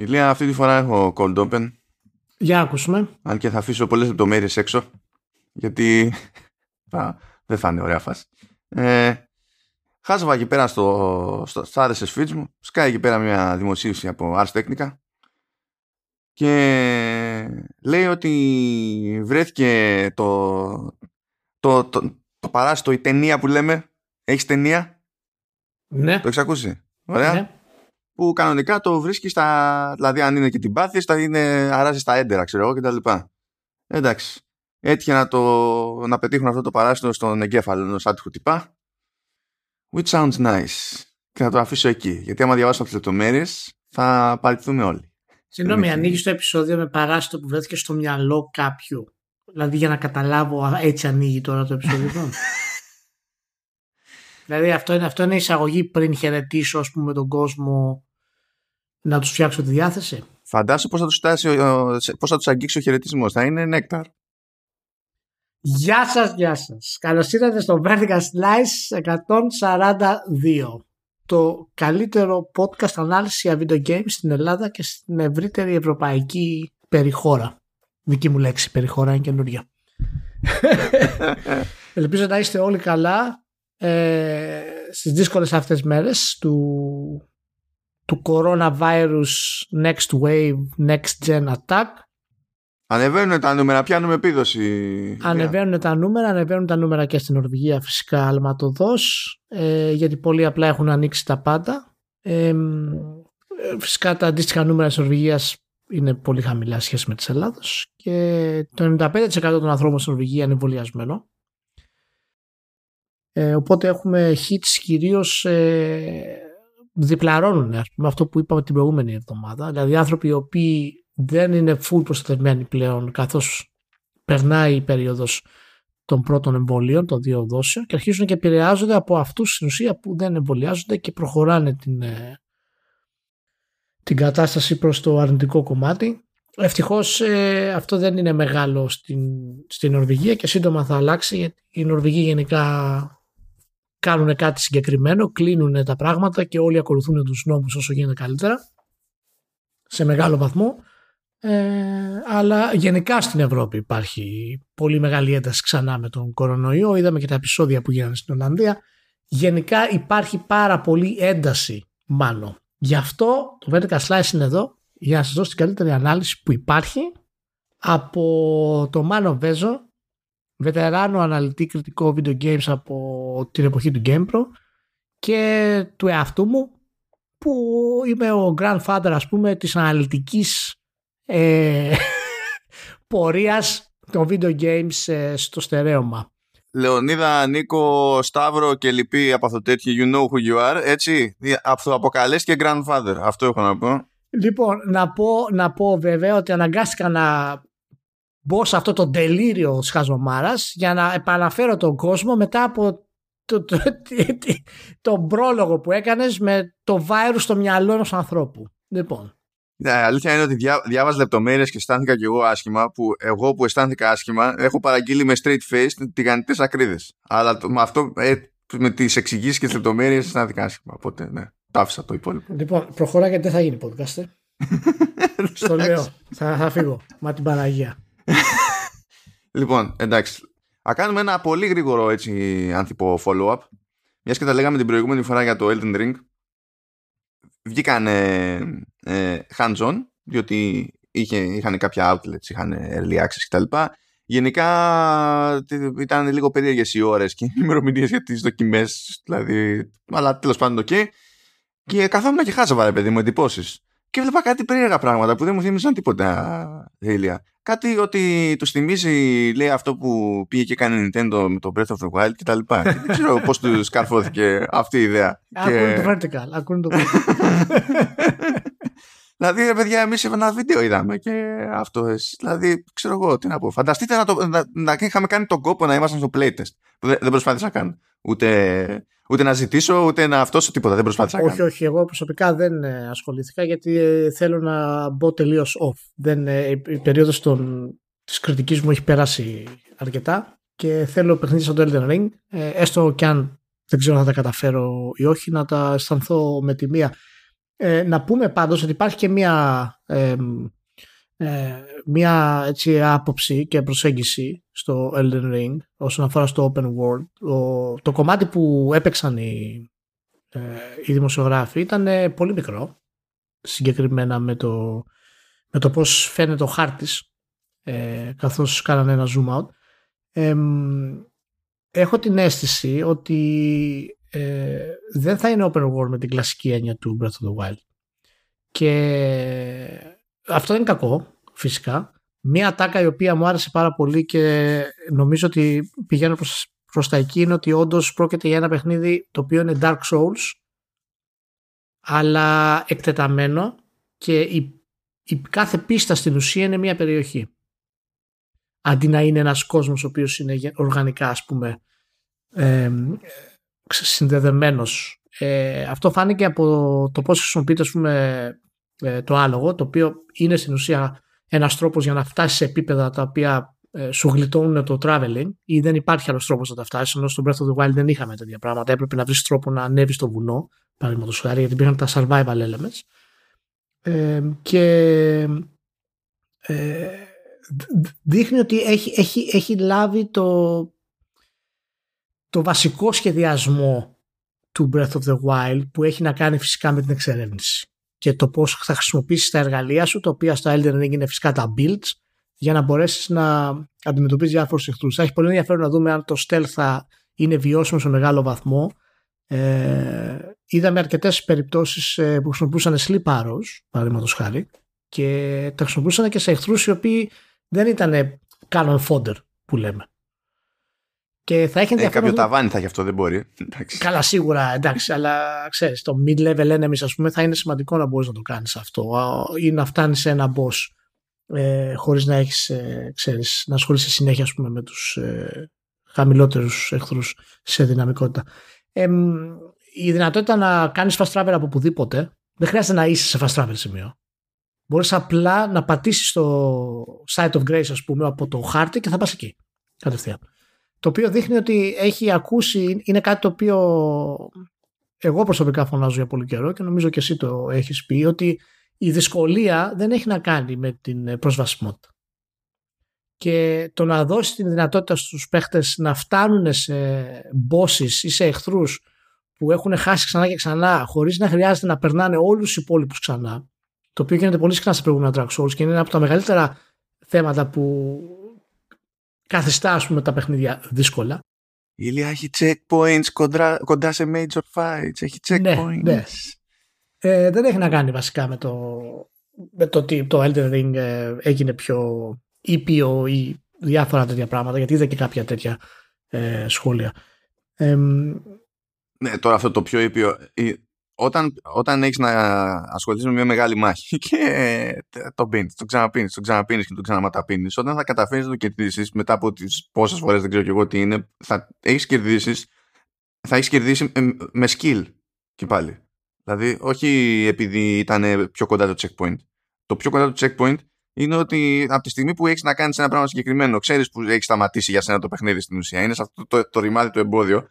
Ηλία, αυτή τη φορά έχω cold open. Για να ακούσουμε. Αν και θα αφήσω πολλές λεπτομέρειες έξω. Γιατί δεν θα είναι ωραία φάση. Ε, χάζευα εκεί πέρα στο, στο, στο RSS feeds μου. Σκάει εκεί πέρα μια δημοσίευση από Ars Technica. Και λέει ότι βρέθηκε το, το, το, το παράστο, η ταινία που λέμε. Έχεις ταινία; Ναι. Το έχεις ακούσει; Ωραία. Ναι. Που κανονικά το βρίσκεις στα. Δηλαδή, αν είναι και την πάθη, θα είναι αράζεις στα έντερα, ξέρω εγώ κτλ. Εντάξει. Έτυχε να, το, να πετύχουν αυτό το παράστατο στον εγκέφαλο ενός άτυχου τυπά. Which sounds nice. Και θα το αφήσω εκεί. Γιατί άμα διαβάσω τις λεπτομέρειες, θα παραιτηθούμε όλοι. Συγγνώμη, ανοίγεις το επεισόδιο με παράστατο που βρέθηκε στο μυαλό κάποιου. Δηλαδή για να καταλάβω, έτσι ανοίγει τώρα το επεισόδιο. δηλαδή αυτό είναι, αυτό είναι εισαγωγή πριν χαιρετήσω ας πούμε, τον κόσμο να τους φτιάξω τη διάθεση. Φαντάσου πώς θα τους, φτάσει, πώς θα τους αγγίξει ο χαιρετισμός. Θα είναι νέκταρ. Γεια σας, γεια σας. Καλώς ήρθατε στο Vertical Slice 142. Το καλύτερο podcast ανάλυση για video games στην Ελλάδα και στην ευρύτερη ευρωπαϊκή περιχώρα. Δική μου λέξη, περιχώρα είναι καινούργια. Ελπίζω να είστε όλοι καλά ε, στις δύσκολες αυτές μέρες του, του coronavirus next wave, next gen attack. Ανεβαίνουν τα νούμερα, πιάνουμε επίδοση. Ανεβαίνουν τα νούμερα, ανεβαίνουν τα νούμερα και στην Νορβηγία φυσικά αλματοδός, ε, γιατί πολύ απλά έχουν ανοίξει τα πάντα. Ε, φυσικά τα αντίστοιχα νούμερα της Νορβηγίας είναι πολύ χαμηλά σχέση με της Ελλάδος και το 95% των ανθρώπων στην Νορβηγία είναι εμβολιασμένο. Ε, οπότε έχουμε hits κυρίως ε, διπλαρώνουν ας πούμε, αυτό που είπαμε την προηγούμενη εβδομάδα. Δηλαδή άνθρωποι οι οποίοι δεν είναι full προστατευμένοι πλέον καθώς περνάει η περίοδος των πρώτων εμβολίων, των δύο δόσεων και αρχίζουν και επηρεάζονται από αυτούς στην ουσία που δεν εμβολιάζονται και προχωράνε την, την κατάσταση προς το αρνητικό κομμάτι. Ευτυχώς ε, αυτό δεν είναι μεγάλο στην, στην Νορβηγία και σύντομα θα αλλάξει γιατί οι Νορβηγοί γενικά κάνουν κάτι συγκεκριμένο, κλείνουν τα πράγματα και όλοι ακολουθούν τους νόμους όσο γίνεται καλύτερα σε μεγάλο βαθμό. Ε, αλλά γενικά στην Ευρώπη υπάρχει πολύ μεγάλη ένταση ξανά με τον κορονοϊό. Είδαμε και τα επεισόδια που γίνανε στην Ολλανδία. Γενικά υπάρχει πάρα πολύ ένταση μάλλον. Γι' αυτό το Vertical Slice είναι εδώ για να σας δώσω την καλύτερη ανάλυση που υπάρχει από το Μάνο Βέζο, βετεράνο αναλυτή κριτικό video games από την εποχή του GamePro και του εαυτού μου που είμαι ο grandfather ας πούμε της αναλυτικής ε, πορείας των video games ε, στο στερέωμα. Λεωνίδα, Νίκο, Σταύρο και λοιποί από αυτό τέτοιο you know who you are, έτσι, αυτοαποκαλέσει και grandfather, αυτό έχω να πω. Λοιπόν, να πω, να πω βέβαια ότι αναγκάστηκα να μπω σε αυτό το τελείριο της χαζομάρας για να επαναφέρω τον κόσμο μετά από το, το, το, το πρόλογο που έκανες με το βάιρους στο μυαλό ενός ανθρώπου. Λοιπόν. Ναι, αλήθεια είναι ότι διά, διάβαζα λεπτομέρειες και αισθάνθηκα κι εγώ άσχημα. Που εγώ που αισθάνθηκα άσχημα έχω παραγγείλει με straight face τηγανιτές ακρίδες. Αλλά το, με αυτό, ε, με τις εξηγήσεις και τις λεπτομέρειες αισθάνθηκα άσχημα. Οπότε ναι, το άφησα το υπόλοιπο. Λοιπόν, προχωρά γιατί δεν θα γίνει podcast. Ε. Στο λέω. θα, θα φύγω. Μα την Παναγία. Λοιπόν, εντάξει. Α κάνουμε ένα πολύ γρήγορο έτσι άνθρωπο follow-up. Μιας και τα λέγαμε την προηγούμενη φορά για το Elden Ring. Βγήκαν ε, ε, hands-on, διότι είχε, είχαν κάποια outlets, είχαν early access κτλ. Γενικά ήταν λίγο περίεργες οι ώρες και οι ημερομηνίες για τις δοκιμές, δηλαδή. Αλλά τέλος πάντων, OK. Okay. Και καθόμουν και χάζαβα, ρε παιδί μου, εντυπώσεις. Και βλέπα κάτι περίεργα πράγματα που δεν μου θύμισαν τίποτα τέλεια. Κάτι ότι τους θυμίζει, λέει, αυτό που πήγε και κάνει Nintendo με το Breath of the Wild κτλ. Και, και δεν ξέρω πώς τους καρφώθηκε αυτή η ιδέα. Ακούνε το vertical. Ακούνε το vertical. Δηλαδή, ρε παιδιά, εμείς ένα βίντεο είδαμε και αυτό. Εσύ, δηλαδή, ξέρω εγώ τι να πω. Φανταστείτε να, το, να, να είχαμε κάνει τον κόπο να ήμασταν στο playtest. Που δεν, δεν προσπάθησα να κάνω. Ούτε, ούτε να ζητήσω, ούτε να αυτό τίποτα. Δεν προσπάθησα να όχι, κάνω. όχι. Εγώ προσωπικά δεν ε, ασχολήθηκα γιατί ε, θέλω να μπω τελείως off. Δεν, ε, η περίοδος της κριτικής μου έχει περάσει αρκετά και θέλω παιχνίδι στο Elden Ring, έστω και αν δεν ξέρω αν θα τα καταφέρω ή όχι, να τα αισθανθώ με τη μία Ε, να πούμε πάντως ότι υπάρχει και μία, ε, μία έτσι, άποψη και προσέγγιση στο Elden Ring όσον αφορά στο open world. το κομμάτι που έπαιξαν οι, ε, οι δημοσιογράφοι ήταν πολύ μικρό συγκεκριμένα με το, με το πώς φαίνεται ο χάρτης ε, καθώς κάνανε ένα zoom out. έχω την αίσθηση ότι ε, δεν θα είναι open world με την κλασική έννοια του Breath of the Wild. Και αυτό δεν είναι κακό, φυσικά. Μία ατάκα η οποία μου άρεσε πάρα πολύ και νομίζω ότι πηγαίνω προς, προς τα εκεί είναι ότι όντως πρόκειται για ένα παιχνίδι το οποίο είναι Dark Souls αλλά εκτεταμένο και η, η κάθε πίστα στην ουσία είναι μια περιοχή. Αντί να είναι ένας κόσμος ο οποίος είναι οργανικά ας πούμε ε, συνδεδεμένος. Ε, αυτό φάνηκε από το πώς χρησιμοποιείται ας πούμε, ε, το άλογο, το οποίο είναι στην ουσία ένας τρόπος για να φτάσεις σε επίπεδα τα οποία ε, σου γλιτώνουν το traveling ή δεν υπάρχει άλλος τρόπος να τα φτάσεις. Ενώ στο Breath of the Wild δεν είχαμε τέτοια πράγματα. Έπρεπε να βρεις τρόπο να ανέβεις στο βουνό, παραδείγματος χάρη, γιατί υπήρχαν τα survival elements. Ε, και ε, δείχνει ότι έχει, έχει, έχει λάβει το, το βασικό σχεδιασμό του Breath of the Wild που έχει να κάνει φυσικά με την εξερεύνηση και το πώς θα χρησιμοποιήσεις τα εργαλεία σου τα οποία στο Elden Ring είναι φυσικά τα builds για να μπορέσεις να αντιμετωπίσεις διάφορους εχθρούς. Θα έχει πολύ ενδιαφέρον να δούμε αν το stealth θα είναι βιώσιμο σε μεγάλο βαθμό. Ε, είδαμε αρκετές περιπτώσεις ε, που χρησιμοποιούσαν sleep arrows, παραδείγματος χάρη, και τα χρησιμοποιούσαν και σε εχθρούς οι οποίοι δεν ήταν cannon fodder που λέμε. Και θα έχει ε, κάποιο ταβάνι θα έχει αυτό, δεν μπορεί. Καλά, σίγουρα, εντάξει, αλλά ξέρεις, το mid-level enemies, ας πούμε, θα είναι σημαντικό να μπορείς να το κάνεις αυτό ή να φτάνεις σε ένα boss ε, χωρίς να έχεις, ε, ξέρεις, να ασχολείσαι συνέχεια, ας πούμε, με τους ε, χαμηλότερους εχθρούς σε δυναμικότητα. Ε, η δυνατότητα να κάνεις fast travel από οπουδήποτε δεν χρειάζεται να είσαι σε fast travel σημείο. Μπορείς απλά να πατήσεις το site of grace, ας πούμε, από το χάρτη και θα πας εκεί. Κατευθείαν το οποίο δείχνει ότι έχει ακούσει, είναι κάτι το οποίο εγώ προσωπικά φωνάζω για πολύ καιρό και νομίζω και εσύ το έχεις πει, ότι η δυσκολία δεν έχει να κάνει με την προσβασιμότητα. Και το να δώσεις την δυνατότητα στους παίχτες να φτάνουν σε bosses ή σε εχθρούς που έχουν χάσει ξανά και ξανά χωρίς να χρειάζεται να περνάνε όλους τους υπόλοιπους ξανά, το οποίο γίνεται πολύ συχνά σε προηγούμενα Dark Souls και είναι ένα από τα μεγαλύτερα θέματα που καθιστά ας πούμε τα παιχνίδια δύσκολα. Η Ηλία έχει checkpoints κοντά, κοντά σε major fights, έχει ναι, checkpoints. Ναι, Ε, δεν έχει να κάνει βασικά με το, με το ότι το Elden Ring ε, έγινε πιο ήπιο ή διάφορα τέτοια πράγματα, γιατί είδα και κάποια τέτοια ε, σχόλια. ναι, τώρα αυτό το πιο ήπιο όταν, όταν έχεις να ασχοληθείς με μια μεγάλη μάχη και το πίνεις, το ξαναπίνεις, το ξαναπίνεις και το ξαναματαπίνεις, όταν θα καταφέρεις να το κερδίσεις μετά από τις πόσες φορές δεν ξέρω και εγώ τι είναι, θα έχεις κερδίσεις θα έχεις κερδίσει με skill και πάλι. Δηλαδή, όχι επειδή ήταν πιο κοντά το checkpoint. Το πιο κοντά το checkpoint είναι ότι από τη στιγμή που έχεις να κάνεις ένα πράγμα συγκεκριμένο, ξέρεις που έχεις σταματήσει για σένα το παιχνίδι στην ουσία. Είναι σε αυτό το, το, το ρημάδι του εμπόδιο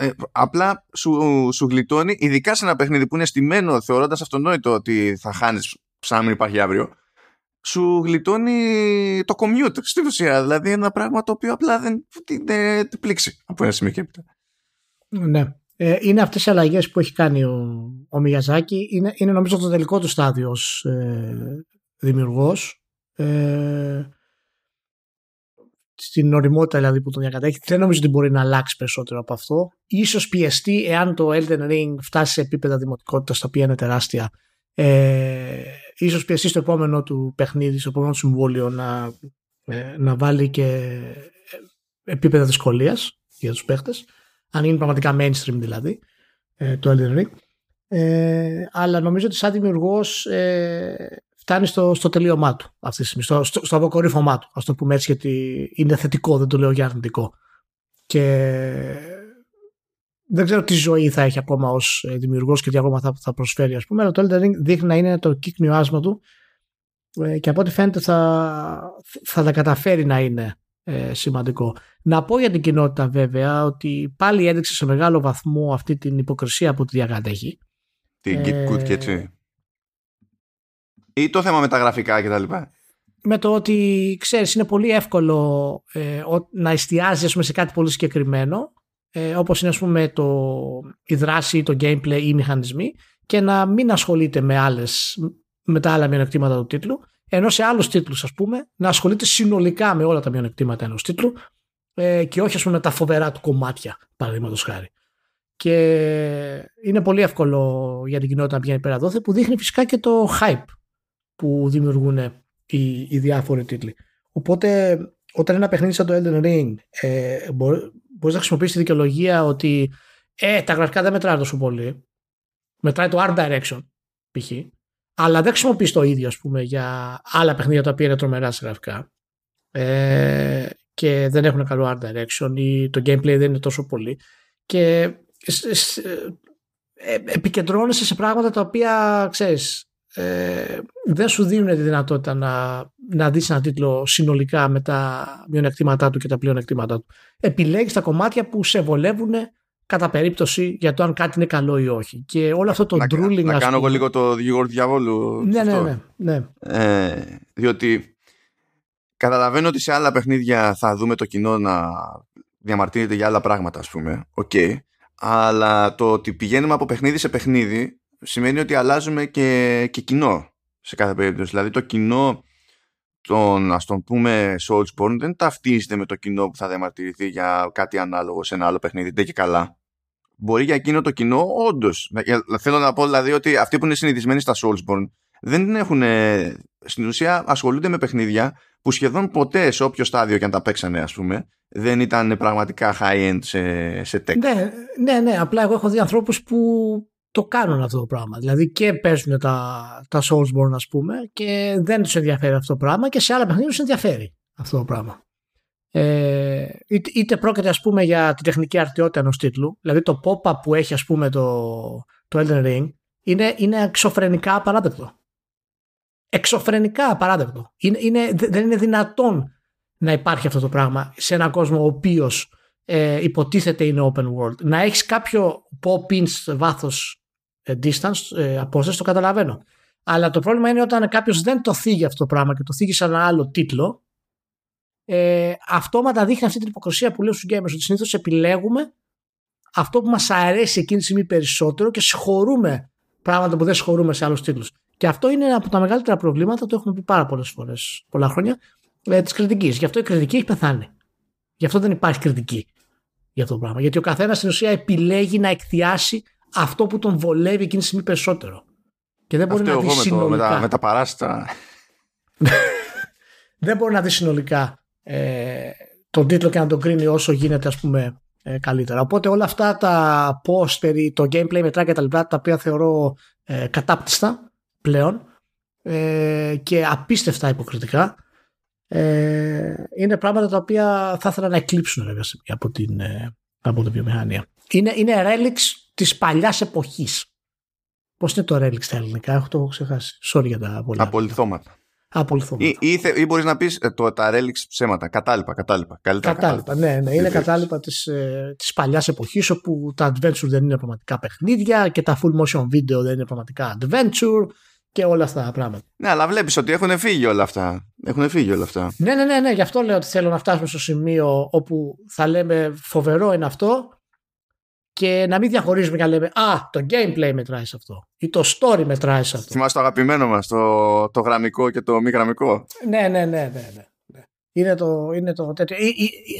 ε, απλά σου, σου γλιτώνει, ειδικά σε ένα παιχνίδι που είναι στημένο θεωρώντας αυτονόητο ότι θα χάνεις σαν μην υπάρχει αύριο, σου γλιτώνει το commute στην ουσία. Δηλαδή ένα πράγμα το οποίο απλά δεν την πλήξει από ένα σημείο και έπειτα. Ναι. Ε, είναι αυτές οι αλλαγές που έχει κάνει ο, ο Μιαζάκη. Είναι, είναι νομίζω το τελικό του στάδιο ως ε, δημιουργός. Ε, στην οριμότητα δηλαδή που τον διακατέχει. Δεν νομίζω ότι μπορεί να αλλάξει περισσότερο από αυτό. Ίσως πιεστεί εάν το Elden Ring φτάσει σε επίπεδα δημοτικότητας τα οποία είναι τεράστια. Ε, ίσως πιεστεί στο επόμενο του παιχνίδι, στο επόμενο του συμβόλαιο να, ε, να βάλει και ε, επίπεδα δυσκολίας για τους παίχτες. Αν είναι πραγματικά mainstream δηλαδή ε, το Elden Ring. Ε, αλλά νομίζω ότι σαν δημιουργός ε, φτάνει στο, στο τελείωμά του αυτή τη στιγμή, στο, στο, στο αποκορύφωμά του. Α το πούμε έτσι, γιατί είναι θετικό, δεν το λέω για αρνητικό. Και δεν ξέρω τι ζωή θα έχει ακόμα ως ε, δημιουργός και τι ακόμα θα, θα προσφέρει, ας πούμε. Αλλά το Elden Ring δείχνει να είναι το κύκνιο άσμα του ε, και από ό,τι φαίνεται θα, θα τα καταφέρει να είναι ε, σημαντικό. Να πω για την κοινότητα βέβαια ότι πάλι έδειξε σε μεγάλο βαθμό αυτή την υποκρισία που τη διακατέχει Την Git Good και έτσι. Ή το θέμα με τα γραφικά κτλ. Με το ότι ξέρεις είναι πολύ εύκολο ε, να εστιάζει σε κάτι πολύ συγκεκριμένο ε, όπως είναι ας πούμε το, η δράση, το gameplay ή οι μηχανισμοί και να μην ασχολείται με, άλλες, με τα άλλα μειονεκτήματα του τίτλου ενώ σε άλλους τίτλους ας πούμε να ασχολείται συνολικά με όλα τα μειονεκτήματα ενός τίτλου ε, και όχι ας πούμε με τα φοβερά του κομμάτια παραδείγματος χάρη. Και είναι πολύ εύκολο για την κοινότητα να πηγαίνει πέρα εδώ που δείχνει φυσικά και το hype που δημιουργούν οι, οι διάφοροι τίτλοι. Οπότε όταν ένα παιχνίδι σαν το Elden Ring ε, μπορεί, μπορείς να χρησιμοποιήσεις τη δικαιολογία ότι ε, τα γραφικά δεν μετράνε τόσο πολύ. Μετράει το art direction π.χ. Αλλά δεν χρησιμοποιείς το ίδιο, ας πούμε, για άλλα παιχνίδια τα οποία είναι τρομερά σε γραφικά. Ε, και δεν έχουν καλό art direction ή το gameplay δεν είναι τόσο πολύ. Και ε, επικεντρώνεσαι σε πράγματα τα οποία, ξέρεις, ε, δεν σου δίνουν τη δυνατότητα να, να δεις ένα τίτλο συνολικά με τα μειονεκτήματά του και τα πλεονεκτήματά του. Επιλέγεις τα κομμάτια που σε βολεύουν κατά περίπτωση για το αν κάτι είναι καλό ή όχι. Και όλο αυτό το να, drooling... Να κάνω εγώ λίγο το δικηγόρο διαβόλου. Ναι, ναι, ναι, ναι. Ε, διότι καταλαβαίνω ότι σε άλλα παιχνίδια θα δούμε το κοινό να διαμαρτύρεται για άλλα πράγματα, ας πούμε. OK. Okay. Αλλά το ότι πηγαίνουμε από παιχνίδι σε παιχνίδι σημαίνει ότι αλλάζουμε και, και κοινό σε κάθε περίπτωση. Δηλαδή το κοινό των ας τον πούμε Soulsborne δεν ταυτίζεται με το κοινό που θα διαμαρτυρηθεί για κάτι ανάλογο σε ένα άλλο παιχνίδι. Δεν και καλά. Μπορεί για εκείνο το κοινό όντως. Θέλω να πω δηλαδή ότι αυτοί που είναι συνηθισμένοι στα Soulsborne δεν έχουν στην ουσία ασχολούνται με παιχνίδια που σχεδόν ποτέ σε όποιο στάδιο και αν τα παίξανε ας πούμε δεν ήταν πραγματικά high-end σε, σε tech. Ναι, ναι, ναι, απλά εγώ έχω δει ανθρώπους που το κάνουν αυτό το πράγμα. Δηλαδή και παίζουν τα, τα Soulsborne ας πούμε και δεν τους ενδιαφέρει αυτό το πράγμα και σε άλλα παιχνίδια τους ενδιαφέρει αυτό το πράγμα. Ε, είτε, είτε πρόκειται ας πούμε για τη τεχνική αρτιότητα ενός τίτλου, δηλαδή το pop-up που έχει ας πούμε το, το Elden Ring είναι, είναι εξωφρενικά απαράδεκτο. Εξωφρενικά απαράδεκτο. Είναι, είναι, δεν είναι δυνατόν να υπάρχει αυτό το πράγμα σε έναν κόσμο ο οποίος ε, υποτίθεται είναι open world. Να έχεις κάποιο pop-in βάθος ε, distance, ε, απόσταση, το καταλαβαίνω. Αλλά το πρόβλημα είναι όταν κάποιος δεν το θίγει αυτό το πράγμα και το θίγει σε ένα άλλο τίτλο, ε, αυτόματα δείχνει αυτή την υποκρισία που λέω στου gamers ότι συνήθως επιλέγουμε αυτό που μας αρέσει εκείνη τη στιγμή περισσότερο και συγχωρούμε πράγματα που δεν συγχωρούμε σε άλλους τίτλους. Και αυτό είναι ένα από τα μεγαλύτερα προβλήματα, το έχουμε πει πάρα πολλές φορές, πολλά χρόνια, ε, της κριτικής. Γι' αυτό η κριτική έχει πεθάνει. Γι' αυτό δεν υπάρχει κριτική για αυτό το πράγμα. Γιατί ο καθένας στην ουσία επιλέγει να εκθιάσει αυτό που τον βολεύει εκείνη τη στιγμή περισσότερο. Και δεν μπορεί αυτό να δει συνολικά. Με τα, με τα παράστα. δεν μπορεί να δει συνολικά ε, τον τίτλο και να τον κρίνει όσο γίνεται ας πούμε ε, καλύτερα. Οπότε όλα αυτά τα post το gameplay μετρά και τα λοιπά τα οποία θεωρώ ε, κατάπτυστα πλέον ε, και απίστευτα υποκριτικά ε, είναι πράγματα τα οποία θα ήθελα να εκλείψουν από την, ε, από την βιομηχανία. Είναι, είναι relics της παλιάς εποχής. Πώς είναι το relics στα ελληνικά, έχω το ξεχάσει. Sorry για τα πολλά. Απολυθώματα. Απολυθώματα. Ή, ή, ή μπορείς να πεις ε, το, τα relics ψέματα. Κατάλοιπα, κατάλοιπα. Καλύτερα κατάλοιπα, ναι, ναι. Είναι κατάλοιπα της ε, της παλιάς εποχής όπου τα adventure δεν είναι πραγματικά παιχνίδια και τα full motion video δεν είναι πραγματικά adventure και όλα αυτά τα πράγματα. Ναι, αλλά βλέπεις ότι έχουν φύγει όλα αυτά. Έχουν φύγει όλα αυτά. Ναι, ναι, ναι, ναι. Γι' αυτό λέω ότι θέλω να φτάσουμε στο σημείο όπου θα λέμε φοβερό είναι αυτό και να μην διαχωρίζουμε και να λέμε Α, το gameplay μετράει σε αυτό ή το story μετράει σε αυτό. Θυμάσαι το αγαπημένο μας, το, το γραμμικό και το μη γραμμικό; Ναι, ναι, ναι, ναι. ναι. ναι. Είναι, το, είναι το τέτοιο.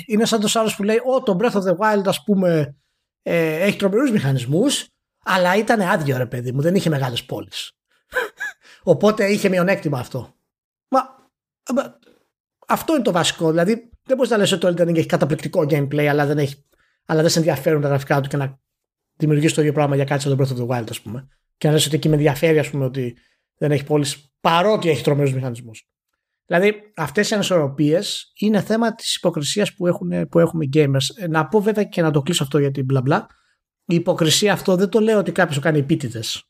Είναι σαν το άλλο που λέει: Ω, το Breath of the Wild, ας πούμε, ε, έχει τρομερούς μηχανισμούς, αλλά ήταν άδειο, ρε παιδί μου, δεν είχε μεγάλες πόλεις. Οπότε είχε μειονέκτημα αυτό. Μα, αυτό είναι το βασικό. Δηλαδή, δεν μπορείς να λες ότι το Elden Ring έχει καταπληκτικό gameplay, αλλά δεν έχει αλλά δεν σε ενδιαφέρουν τα γραφικά του και να δημιουργήσει το ίδιο πράγμα για κάτι σαν τον Breath of the Wild, ας πούμε. Και να λες ότι εκεί με ενδιαφέρει, ας πούμε, ότι δεν έχει πόλεις παρότι έχει τρομερούς μηχανισμούς. Δηλαδή, αυτές οι ανισορροπίες είναι θέμα της υποκρισίας που, έχουν, που έχουμε οι gamers. Ε, να πω βέβαια και να το κλείσω αυτό γιατί μπλα μπλα. Η υποκρισία αυτό δεν το λέω ότι κάποιος το κάνει επίτηδες.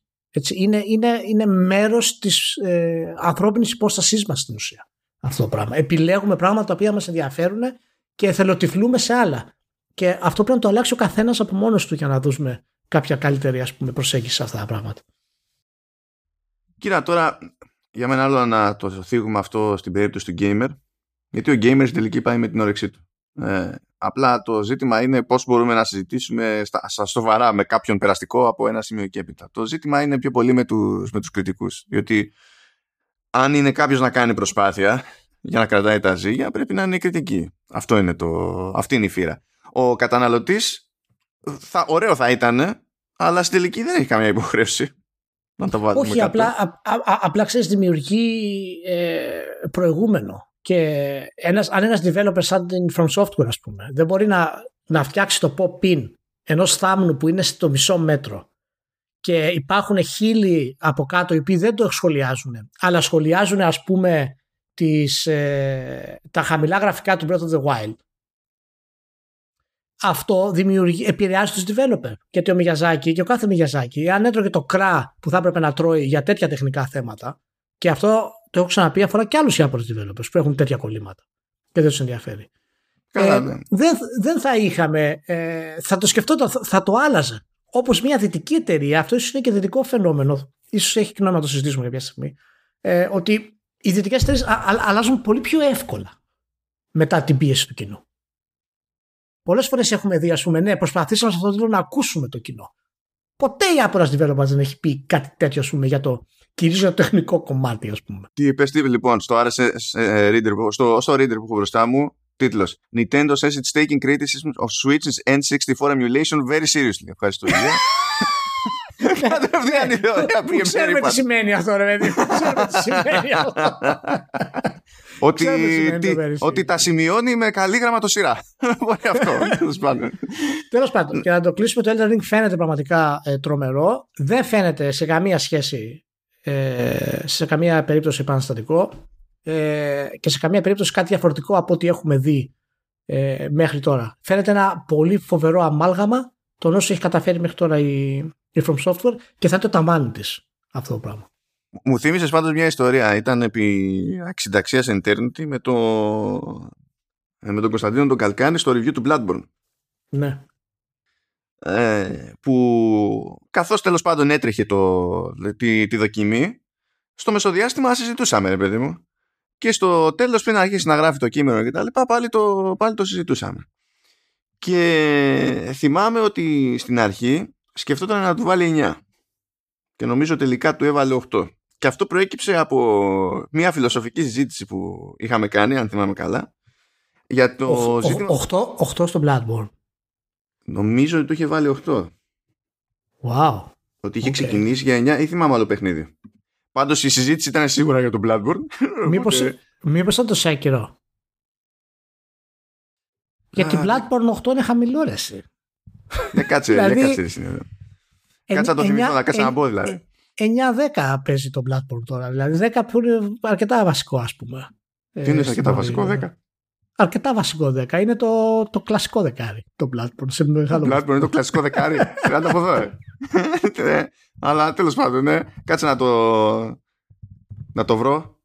Είναι, είναι, είναι μέρος της ε, ανθρώπινης υπόστασής μας στην ουσία αυτό το πράγμα. Επιλέγουμε πράγματα τα οποία μας ενδιαφέρουν και εθελοτυφλούμε σε άλλα. Και αυτό πρέπει να το αλλάξει ο καθένας από μόνος του για να δούμε κάποια καλύτερη ας πούμε, προσέγγιση σε αυτά τα πράγματα. Κοίτα τώρα, για μένα άλλο να το θίγουμε αυτό στην περίπτωση του gamer, γιατί ο gamer στην τελική πάει με την όρεξή του. Ε, απλά το ζήτημα είναι πώς μπορούμε να συζητήσουμε στα, στα σοβαρά με κάποιον περαστικό από ένα σημείο και έπειτα. Το ζήτημα είναι πιο πολύ με τους, με τους κριτικούς, διότι αν είναι κάποιος να κάνει προσπάθεια για να κρατάει τα ζύγια, πρέπει να είναι η κριτική. Αυτό είναι το, αυτή είναι η φύρα. Ο καταναλωτής, θα, ωραίο θα ήταν, αλλά στην τελική δεν έχει καμία υποχρέωση να τα βάλουμε Όχι, απλά, α, α, απλά ξέρεις δημιουργεί ε, προηγούμενο. Και ένας, αν ένας developer σαν την From Software ας πούμε δεν μπορεί να, να φτιάξει το pop-in ενός θάμνου που είναι στο μισό μέτρο και υπάρχουν χίλιοι από κάτω οι οποίοι δεν το σχολιάζουν αλλά σχολιάζουν ας πούμε τις, ε, τα χαμηλά γραφικά του Breath of the Wild αυτό δημιουργεί, επηρεάζει τους developer γιατί ο Μιγιαζάκη και ο κάθε Μιγιαζάκη αν έτρωγε το κρά που θα έπρεπε να τρώει για τέτοια τεχνικά θέματα και αυτό το έχω ξαναπεί αφορά και άλλους Ιάπωνες developers που έχουν τέτοια κολλήματα και δεν τους ενδιαφέρει Καλά, ε, ναι. δεν, δεν θα είχαμε ε, θα το σκεφτώ θα το άλλαζε όπως μια δυτική εταιρεία, αυτό ίσως είναι και δυτικό φαινόμενο, ίσως έχει νόημα να το συζητήσουμε κάποια στιγμή, ε, ότι οι δυτικές εταιρείες αλλάζουν πολύ πιο εύκολα μετά την πίεση του κοινού. Πολλές φορές έχουμε δει, ας πούμε, ναι, προσπαθήσαμε σε αυτό το τίτλο να ακούσουμε το κοινό. Ποτέ η Apple Developers δεν έχει πει κάτι τέτοιο, ας πούμε, για το κυρίως για το τεχνικό κομμάτι, ας πούμε. Τι είπες, τι, λοιπόν, στο RSS uh, reader, στο, στο reader που έχω μπροστά μου, τίτλος Nintendo says it's taking criticism of Switch's N64 emulation very seriously. Ευχαριστώ, Ηλία. Κατευθείαν η ωραία Ξέρουμε τι σημαίνει αυτό, ρε παιδί. Ξέρουμε τι σημαίνει αυτό. Ότι, τι, ότι τα σημειώνει με καλή γραμματοσυρά. Μπορεί αυτό. Τέλος πάντων, και να το κλείσουμε, το Elden Ring φαίνεται πραγματικά ε, τρομερό. Δεν φαίνεται σε καμία σχέση, ε, σε καμία περίπτωση επαναστατικό ε, και σε καμία περίπτωση κάτι διαφορετικό από ό,τι έχουμε δει ε, μέχρι τώρα. Φαίνεται ένα πολύ φοβερό αμάλγαμα των όσων έχει καταφέρει μέχρι τώρα η, η From Software και θα είναι το ταμάνι της αυτό το πράγμα. Μου θύμισες πάντως μια ιστορία. Ήταν επί αξινταξία Eternity με, το... Ε, με τον Κωνσταντίνο τον Καλκάνη στο review του Bloodborne. Ναι. Ε, που καθώς τέλος πάντων έτρεχε το, τη, τη δοκιμή στο μεσοδιάστημα συζητούσαμε ρε παιδί μου και στο τέλος πριν αρχίσει να γράφει το κείμενο και τα λοιπά πάλι το, πάλι το συζητούσαμε και θυμάμαι ότι στην αρχή σκεφτόταν να του βάλει 9 και νομίζω τελικά του έβαλε 8 και αυτό προέκυψε από μια φιλοσοφική συζήτηση που είχαμε κάνει, αν θυμάμαι καλά. Για το 8, ζήτημα... 8, 8 στο Bloodborne. Νομίζω ότι το είχε βάλει 8. Wow. Ότι είχε okay. ξεκινήσει για 9 ή θυμάμαι άλλο παιχνίδι. Πάντως η συζήτηση ήταν σίγουρα για τον Bloodborne. Μήπω μήπως ήταν το Sekiro. Γιατί Bloodborne 8 είναι χαμηλό ρε Ναι, κάτσε, δηλαδή, κάτσε. Κάτσε να το θυμηθώ, να κάτσε να μπω δηλαδή. 9-10 παίζει το Bloodborne τώρα. Δηλαδή 10 που είναι αρκετά βασικό, ας πούμε. Τι είναι αρκετά βασικό 10. Αρκετά βασικό 10. Είναι το, το κλασικό δεκάρι. Το Bloodborne. Σε μεγάλο το Bloodborne είναι το κλασικό δεκάρι; Κράτα από εδώ. Ε. Αλλά τέλος πάντων, ναι. Κάτσε να το, να το βρω.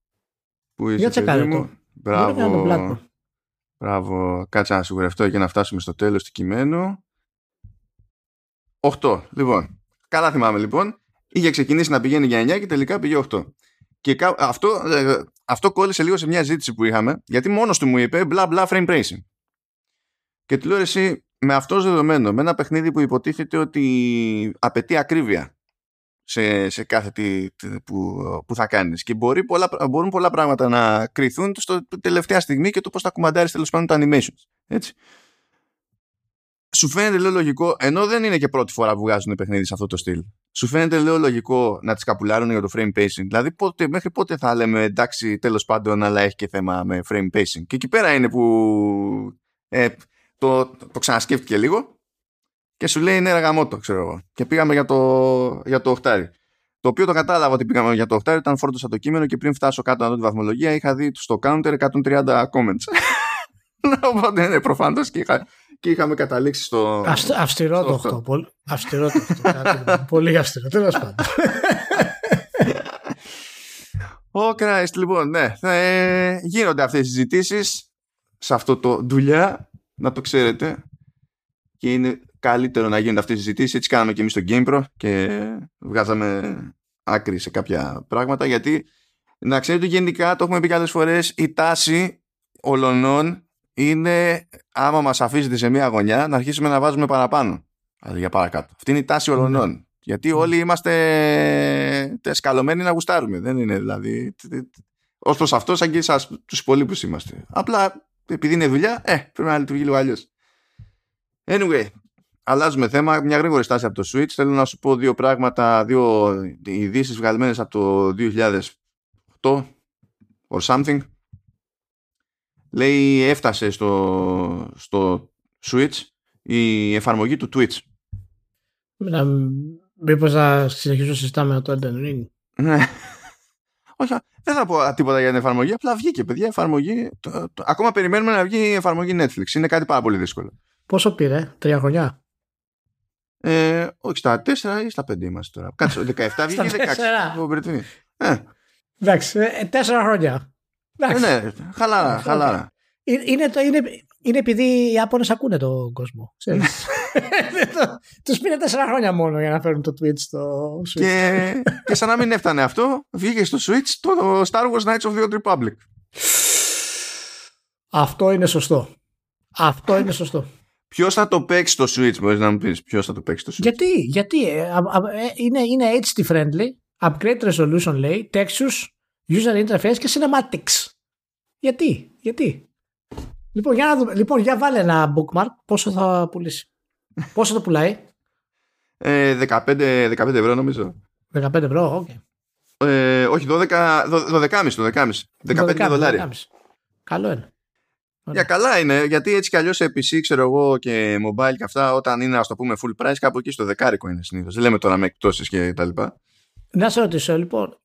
Που είσαι, Για μου. Μπράβο. Μπράβο. Κάτσε να σιγουρευτώ για να φτάσουμε στο τέλος του κειμένου. 8. Λοιπόν. Καλά θυμάμαι λοιπόν είχε ξεκινήσει να πηγαίνει για 9 και τελικά πήγε 8. Και αυτό, ε, αυτό κόλλησε λίγο σε μια ζήτηση που είχαμε, γιατί μόνος του μου είπε μπλα μπλα frame tracing. Και του λέω εσύ, με αυτός δεδομένο, με ένα παιχνίδι που υποτίθεται ότι απαιτεί ακρίβεια σε, σε κάθε τι, που, που θα κάνεις και μπορεί πολλά, μπορούν πολλά πράγματα να κρυθούν στο τελευταία στιγμή και το πώς θα κουμαντάρεις τέλος πάντων τα animations. Έτσι σου φαίνεται λέω λογικό, ενώ δεν είναι και πρώτη φορά που βγάζουν παιχνίδι σε αυτό το στυλ, σου φαίνεται λέω λογικό να τις καπουλάρουν για το frame pacing. Δηλαδή, πότε, μέχρι πότε θα λέμε εντάξει, τέλος πάντων, αλλά έχει και θέμα με frame pacing. Και εκεί πέρα είναι που ε, το, το, το ξανασκέφτηκε λίγο και σου λέει ναι, ραγαμότο, ξέρω εγώ. Και πήγαμε για το, για το οχτάρι. Το οποίο το κατάλαβα ότι πήγαμε για το οχτάρι όταν φόρτωσα το κείμενο και πριν φτάσω κάτω να δω τη βαθμολογία είχα δει στο counter 130 comments. Οπότε ναι, προφανώς και είχα, και είχαμε καταλήξει στο. αυστηρό το αυτό. Πολύ, αυστηρό το αυτό. πολύ αυστηρό. Τέλος πάντων. Ο Christ, λοιπόν, ναι. Θα, ε, γίνονται αυτές οι συζητήσεις σε αυτό το δουλειά, να το ξέρετε. Και είναι καλύτερο να γίνονται αυτές οι συζητήσεις. Έτσι κάναμε και εμείς στο GamePro και βγάζαμε άκρη σε κάποια πράγματα γιατί να ξέρετε γενικά το έχουμε πει άλλες φορές η τάση ολονών είναι άμα μας αφήσετε σε μία γωνιά να αρχίσουμε να βάζουμε παραπάνω. Δηλαδή για παρακάτω. Αυτή είναι η τάση ολονών ναι. γιατί όλοι είμαστε σκαλωμένοι να γουστάρουμε. Δεν είναι δηλαδή ως προς αυτό σαν και εσάς τους υπολείπους είμαστε. Απλά επειδή είναι δουλειά ε, πρέπει να λειτουργεί λίγο αλλιώς. anyway αλλάζουμε θέμα. Μια γρήγορη στάση από το Switch. Θέλω να σου πω δύο πράγματα δύο ειδήσεις βγαλμένες από το 2008 or something λέει έφτασε στο, στο Switch η εφαρμογή του Twitch. Να, μήπως θα συνεχίσω συζητάμε το Elden Ring; Ναι. Όχι, δεν θα πω τίποτα για την εφαρμογή, απλά βγήκε παιδιά εφαρμογή. Το, το, ακόμα περιμένουμε να βγει η εφαρμογή Netflix. Είναι κάτι πάρα πολύ δύσκολο. Πόσο πήρε, τρία χρονιά. Ε, όχι, στα τέσσερα ή στα πέντε είμαστε τώρα. Κάτσε, 17 βγήκε 16. Ε. Εντάξει, ε, τέσσερα χρόνια. Ε, ναι, χαλάρα, χαλάρα. Ε, είναι, το, είναι, είναι επειδή οι Ιάπωνες ακούνε τον κόσμο. Τους πήρε τέσσερα χρόνια μόνο για να φέρουν το Twitch στο Switch. Και, και σαν να μην έφτανε αυτό, βγήκε στο Switch το Star Wars Knights of the Old Republic. Αυτό είναι σωστό. Αυτό είναι σωστό. Ποιος θα το παίξει στο Switch, μπορείς να μου πεις. Ποιος θα το παίξει στο Switch; Γιατί, γιατί ε, είναι, είναι HD friendly, upgrade resolution λέει, textures, user interface και cinematics. Γιατί, γιατί; Λοιπόν, για, να δούμε. λοιπόν, για βάλε ένα bookmark. Πόσο θα πουλήσει. Πόσο το πουλάει; Ε, 15, 15 ευρώ νομίζω. 15 ευρώ, ok. Ε, όχι, 12, 12,5 το 12,5. 15 δολάρια. Καλό είναι. Για καλά είναι, γιατί έτσι κι αλλιώς σε PC, ξέρω εγώ και mobile και αυτά, όταν είναι, ας το πούμε, full price, κάπου εκεί στο δεκάρικο είναι συνήθως. Δεν λέμε τώρα με εκπτώσεις και τα λοιπά. Να σε ρωτήσω, λοιπόν,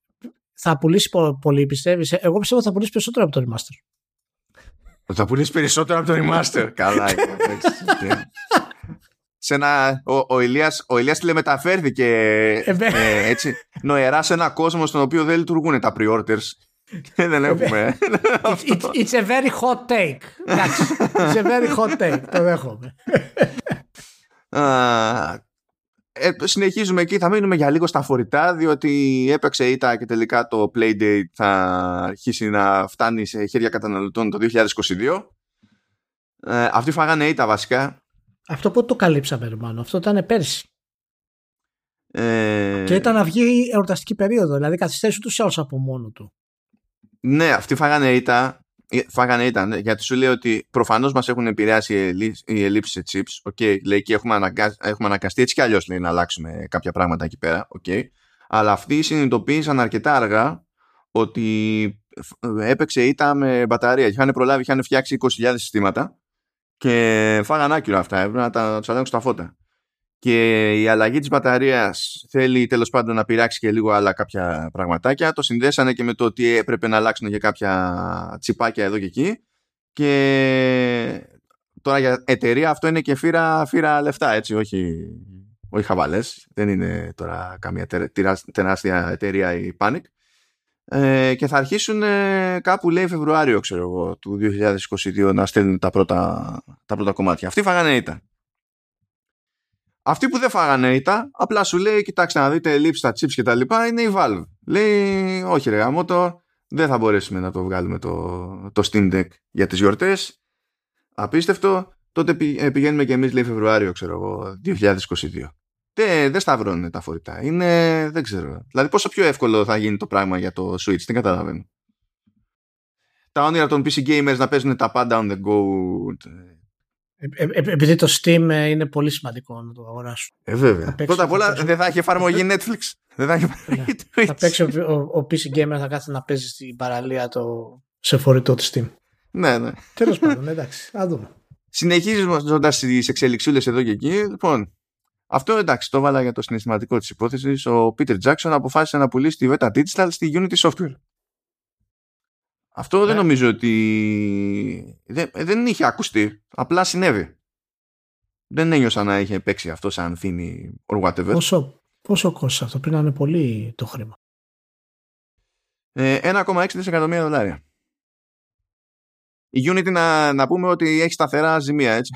θα πουλήσει πολύ, πιστεύεις; Εγώ πιστεύω ότι θα πουλήσει περισσότερο από το remaster. Θα πουλήσει περισσότερο από το remaster. Καλά είναι. σε ένα, ο, ο, Ηλίας, ο Ηλίας τηλεμεταφέρθηκε ε, ε, έτσι, νοερά σε ένα κόσμο στον οποίο δεν λειτουργούν τα pre-orders και δεν έχουμε. It's, it's, a very hot take. It's a very hot take. Το δέχομαι. Ε, συνεχίζουμε εκεί, θα μείνουμε για λίγο στα φορητά, διότι έπαιξε ήττα και τελικά το Playdate θα αρχίσει να φτάνει σε χέρια καταναλωτών το 2022. Ε, αυτοί φάγανε ήττα βασικά. Αυτό πότε το καλύψαμε, Ρωμάνο. Αυτό ήταν πέρσι. Ε... Και ήταν να βγει εορταστική περίοδο, δηλαδή καθυστέρησε του ή από μόνο του. Ναι, αυτοί φάγανε ήττα ε, φάγανε ήταν, ναι, γιατί σου λέει ότι προφανώς μας έχουν επηρεάσει οι ελλείψεις σε chips. Okay, λέει και έχουμε, αναγκα... έχουμε αναγκαστεί έτσι κι αλλιώς να αλλάξουμε κάποια πράγματα εκεί πέρα. Okay. Αλλά αυτοί συνειδητοποίησαν αρκετά αργά ότι έπαιξε ήττα με μπαταρία. Είχαν προλάβει, είχαν φτιάξει 20.000 συστήματα και φάγανε άκυρα αυτά. Έπρεπε να τα τους στα φώτα και η αλλαγή της μπαταρίας θέλει τέλος πάντων να πειράξει και λίγο άλλα κάποια πραγματάκια. Το συνδέσανε και με το ότι έπρεπε να αλλάξουν για κάποια τσιπάκια εδώ και εκεί. Και τώρα για εταιρεία αυτό είναι και φύρα, φύρα λεφτά έτσι όχι, όχι χαβαλές δεν είναι τώρα καμία τεράστια εταιρεία η Panic. Ε, και θα αρχίσουν ε, κάπου λέει Φεβρουάριο ξέρω εγώ του 2022 να στέλνουν τα πρώτα, τα πρώτα κομμάτια. Αυτοί φάγανε ήταν αυτοί που δεν φάγανε ήττα, απλά σου λέει, κοιτάξτε να δείτε λείψει τα chips και τα λοιπά, είναι η Valve. Λέει, όχι ρε γαμώτο, δεν θα μπορέσουμε να το βγάλουμε το, το Steam Deck για τις γιορτές. Απίστευτο, τότε ε, πηγαίνουμε και εμείς λέει Φεβρουάριο, ξέρω εγώ, 2022. Δεν, δεν σταυρώνουν τα φορητά. Είναι, δεν ξέρω. Δηλαδή πόσο πιο εύκολο θα γίνει το πράγμα για το Switch, δεν καταλαβαίνω. Τα όνειρα των PC gamers να παίζουν τα πάντα on the go ε, ε, ε, επειδή το Steam είναι πολύ σημαντικό να το αγοράσω. Ε, βέβαια. Πρώτα απ' όλα δεν θα έχει εφαρμογή Netflix. δεν θα έχει εφαρμογή Twitch. Θα παίξει ο, ο, PC Gamer θα κάθεται να παίζει στην παραλία το σε φορητό του Steam. Ναι, ναι. Τέλος πάντων, εντάξει. Α δούμε. Συνεχίζοντα τις εξελιξούλε εδώ και εκεί, λοιπόν, αυτό εντάξει, το έβαλα για το συναισθηματικό της υπόθεσης. Ο Peter Jackson αποφάσισε να πουλήσει τη Veta Digital στη Unity Software. Αυτό δεν ναι. νομίζω ότι δεν, δεν είχε ακουστεί. Απλά συνέβη. Δεν ένιωσα να είχε παίξει αυτό σαν θύμη or whatever. Πόσο, πόσο κόστησε αυτό, πριν να είναι πολύ το χρήμα; 1,6 ε, δισεκατομμύρια δολάρια. Η Unity να, να πούμε ότι έχει σταθερά ζημία, έτσι.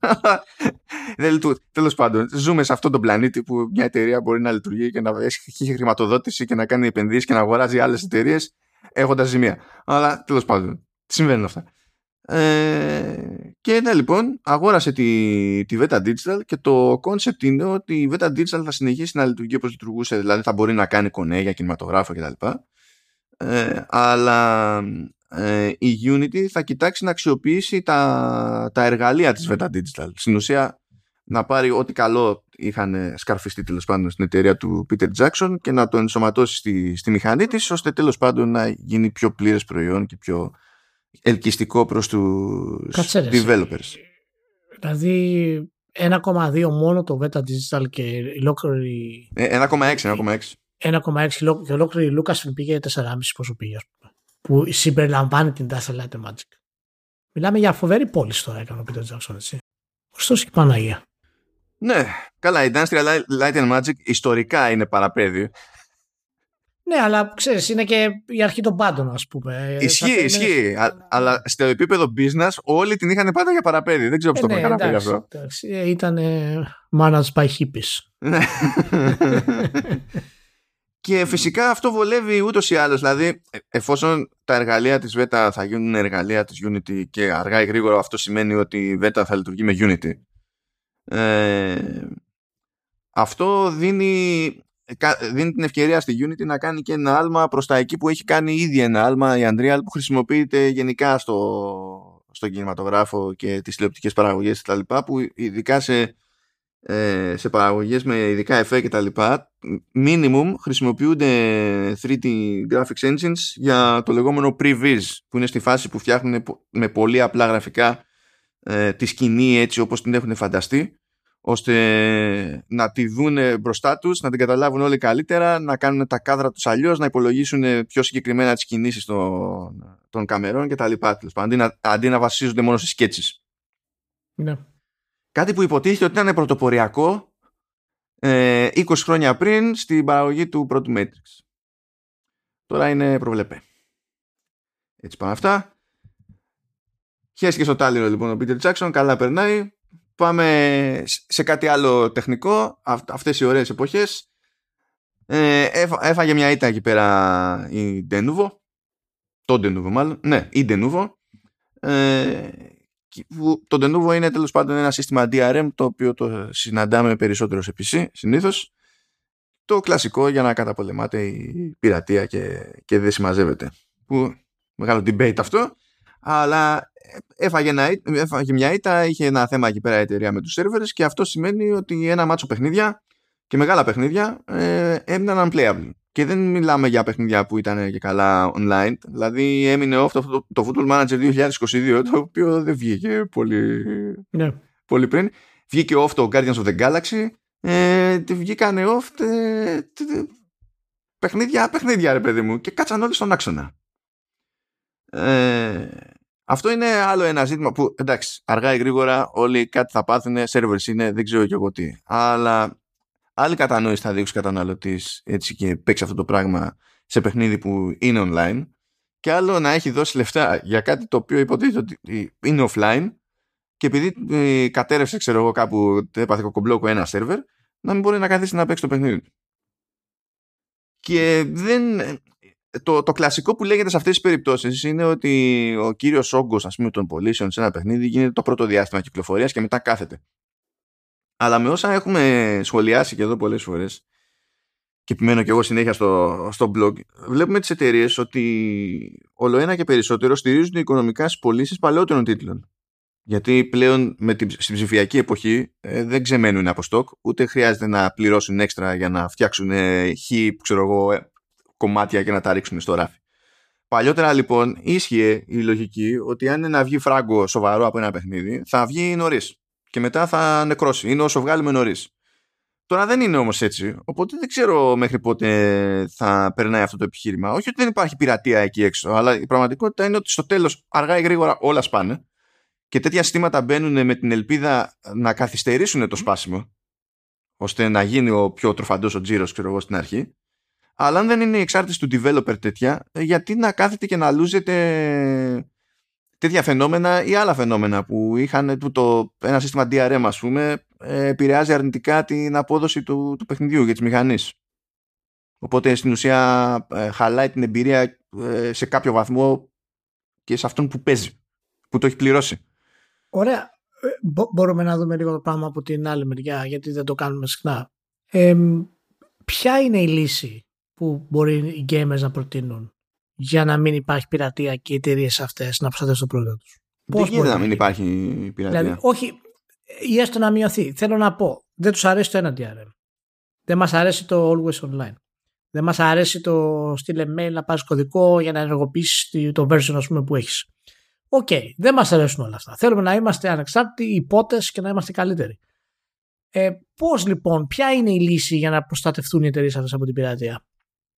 Δεν Τέλος πάντων, ζούμε σε αυτόν τον πλανήτη που μια εταιρεία μπορεί να λειτουργεί και να έχει χρηματοδότηση και να κάνει επενδύσεις και να αγοράζει άλλες εταιρείες έχοντας ζημία. Αλλά τέλος πάντων, συμβαίνουν αυτά. Ε, και ναι, λοιπόν, αγόρασε τη, τη Veta Digital και το concept είναι ότι η Veta Digital θα συνεχίσει να λειτουργεί όπως λειτουργούσε, δηλαδή θα μπορεί να κάνει κονέ για κινηματογράφο κτλ. Ε, αλλά ε, η Unity θα κοιτάξει να αξιοποιήσει τα, τα εργαλεία της Veta Digital. Στην ουσία να πάρει ό,τι καλό είχαν σκαρφιστεί τέλος πάντων στην εταιρεία του Peter Jackson και να το ενσωματώσει στη, στη μηχανή της ώστε τέλος πάντων να γίνει πιο πλήρες προϊόν και πιο ελκυστικό προς τους developers. Δηλαδή 1,2 μόνο το Beta Digital και ολόκληρη... 1,6, 1,6. 1,6 και ολόκληρη Lucasfilm πήγε 4,5 πόσο πήγε που συμπεριλαμβάνει την Dazzle Light Magic. Μιλάμε για φοβερή πόλη τώρα έκανε ο Peter Jackson έτσι. Ωστόσο και Παναγία; Ναι, καλά, η Industrial Light and Magic ιστορικά είναι παραπέδι. Ναι, αλλά ξέρεις, είναι και η αρχή των πάντων, ας πούμε. Ισχύει, ισχύει. αλλά στο επίπεδο business όλοι την είχαν πάντα για παραπέδι. Δεν ξέρω πώς ε, το ναι, παραπέδι αυτό. Ε, ήταν managed by hippies. Ναι. και φυσικά αυτό βολεύει ούτως ή άλλως. Δηλαδή, ε, εφόσον τα εργαλεία της Veta θα γίνουν εργαλεία της Unity και αργά ή γρήγορα αυτό σημαίνει ότι η Veta θα λειτουργεί με Unity. Ε, αυτό δίνει δίνει την ευκαιρία στη Unity να κάνει και ένα άλμα προς τα εκεί που έχει κάνει ήδη ένα άλμα η Unreal που χρησιμοποιείται γενικά στο, στο κινηματογράφο και τις τηλεοπτικές παραγωγές και τα λοιπά που ειδικά σε, ε, σε παραγωγές με ειδικά εφέ και τα λοιπά minimum χρησιμοποιούνται 3D graphics engines για το λεγόμενο pre-viz που είναι στη φάση που φτιάχνουν με πολύ απλά γραφικά ε, τη σκηνή έτσι όπως την έχουν φανταστεί ώστε να τη δουν μπροστά τους, να την καταλάβουν όλοι καλύτερα, να κάνουν τα κάδρα τους αλλιώς, να υπολογίσουν πιο συγκεκριμένα τις κινήσεις των, των καμερών και τα λοιπά. Αντί να, αντί να βασίζονται μόνο σε σκέτσες. Ναι. Κάτι που υποτίθεται ότι ήταν πρωτοποριακό ε, 20 χρόνια πριν στην παραγωγή του πρώτου Matrix. Τώρα είναι προβλεπέ. Έτσι πάνε αυτά. Χαίρεσε στο τάλιρο λοιπόν ο Peter Jackson, καλά περνάει. Πάμε σε κάτι άλλο τεχνικό. Αυτές οι ωραίες εποχές. Ε, έφαγε μια ήττα εκεί πέρα η Denuvo το Denuvo μάλλον. Ναι η Denuvo ε, το Denuvo είναι τέλος πάντων ένα σύστημα DRM το οποίο το συναντάμε περισσότερο σε PC συνήθως. Το κλασικό για να καταπολεμάται η πειρατεία και, και δεν συμμαζεύεται. Που μεγάλο debate αυτό. Αλλά έφαγε, ένα, έφαγε μια ήττα, είχε ένα θέμα εκεί πέρα η εταιρεία με τους σερβερες και αυτό σημαίνει ότι ένα μάτσο παιχνίδια και μεγάλα παιχνίδια ε, έμειναν unplayable. Και δεν μιλάμε για παιχνίδια που ήταν και καλά online. Δηλαδή έμεινε off το, το Football Manager 2022, το οποίο δεν βγήκε πολύ, ναι. πολύ πριν. Βγήκε off το Guardians of the Galaxy. Ε, βγήκανε off ε, παιχνίδια, παιχνίδια ρε παιδί μου. Και κάτσαν όλοι στον άξονα. Ε, αυτό είναι άλλο ένα ζήτημα που εντάξει, αργά ή γρήγορα όλοι κάτι θα πάθουν, servers είναι, δεν ξέρω και εγώ τι. Αλλά άλλη κατανόηση θα δείξει ο καταναλωτής έτσι και παίξει αυτό το πράγμα σε παιχνίδι που είναι online. Και άλλο να έχει δώσει λεφτά για κάτι το οποίο υποτίθεται ότι είναι offline και επειδή ε, κατέρευσε, ξέρω εγώ, κάπου έπαθε κομπλόκο ένας σερβερ, να μην μπορεί να καθίσει να παίξει το παιχνίδι. Και δεν, το, το κλασικό που λέγεται σε αυτές τις περιπτώσεις είναι ότι ο κύριος όγκος ας πούμε, των πωλήσεων σε ένα παιχνίδι γίνεται το πρώτο διάστημα κυκλοφορίας και μετά κάθεται. Αλλά με όσα έχουμε σχολιάσει και εδώ πολλές φορές και επιμένω και εγώ συνέχεια στο, στο blog, βλέπουμε τις εταιρείες ότι όλο ένα και περισσότερο στηρίζουν οικονομικά στις πωλήσεις παλαιότερων τίτλων. Γιατί πλέον με την, στην ψηφιακή εποχή ε, δεν ξεμένουν από στόκ, ούτε χρειάζεται να πληρώσουν έξτρα για να φτιάξουν ε, χ, ξέρω εγώ, ε, κομμάτια και να τα ρίξουν στο ράφι. Παλιότερα λοιπόν ίσχυε η λογική ότι αν είναι να βγει φράγκο σοβαρό από ένα παιχνίδι, θα βγει νωρίς. Και μετά θα νεκρώσει. Είναι όσο βγάλουμε νωρίς. Τώρα δεν είναι όμως έτσι. Οπότε δεν ξέρω μέχρι πότε θα περνάει αυτό το επιχείρημα. Όχι ότι δεν υπάρχει πειρατεία εκεί έξω, αλλά η πραγματικότητα είναι ότι στο τέλος, αργά ή γρήγορα, όλα σπάνε. Και τέτοια συστήματα μπαίνουν με την ελπίδα να καθυστερήσουν το σπάσιμο, ώστε να γίνει ο πιο τροφαντός ο τζίρος, ξέρω εγώ, στην αρχή. Αλλά αν δεν είναι η εξάρτηση του developer τέτοια, ε, γιατί να κάθεται και να λούζεται τέτοια φαινόμενα ή άλλα φαινόμενα που είχαν το, ένα σύστημα DRM ας πούμε ε, επηρεάζει αρνητικά την απόδοση του, του παιχνιδιού για τις μηχανής. Οπότε στην ουσία ε, χαλάει την εμπειρία ε, σε κάποιο βαθμό και σε αυτόν που παίζει, που το έχει πληρώσει. Ωραία. Ε, μπορούμε να δούμε λίγο το πράγμα από την άλλη μεριά, γιατί δεν το κάνουμε συχνά. Ε, ποια είναι η λύση που μπορεί οι gamers να προτείνουν για να μην υπάρχει πειρατεία και οι εταιρείες αυτές να προστατεύσουν το προϊόν τους. Πώς μπορεί να μην υπάρχει πειρατεία. Δηλαδή, όχι, ή έστω να μειωθεί. Θέλω να πω, δεν τους αρέσει το ένα DRM. Δεν μας αρέσει το always online. Δεν μας αρέσει το στείλε mail να πάρεις κωδικό για να ενεργοποιήσεις το version ας πούμε, που έχεις. OK, okay, δεν μας αρέσουν όλα αυτά. Θέλουμε να είμαστε ανεξάρτητοι, ιππότες και να είμαστε καλύτεροι. Ε, Πώς λοιπόν, ποια είναι η λύση για να προστατευτούν οι εταιρείες αυτές από την πειρατεία,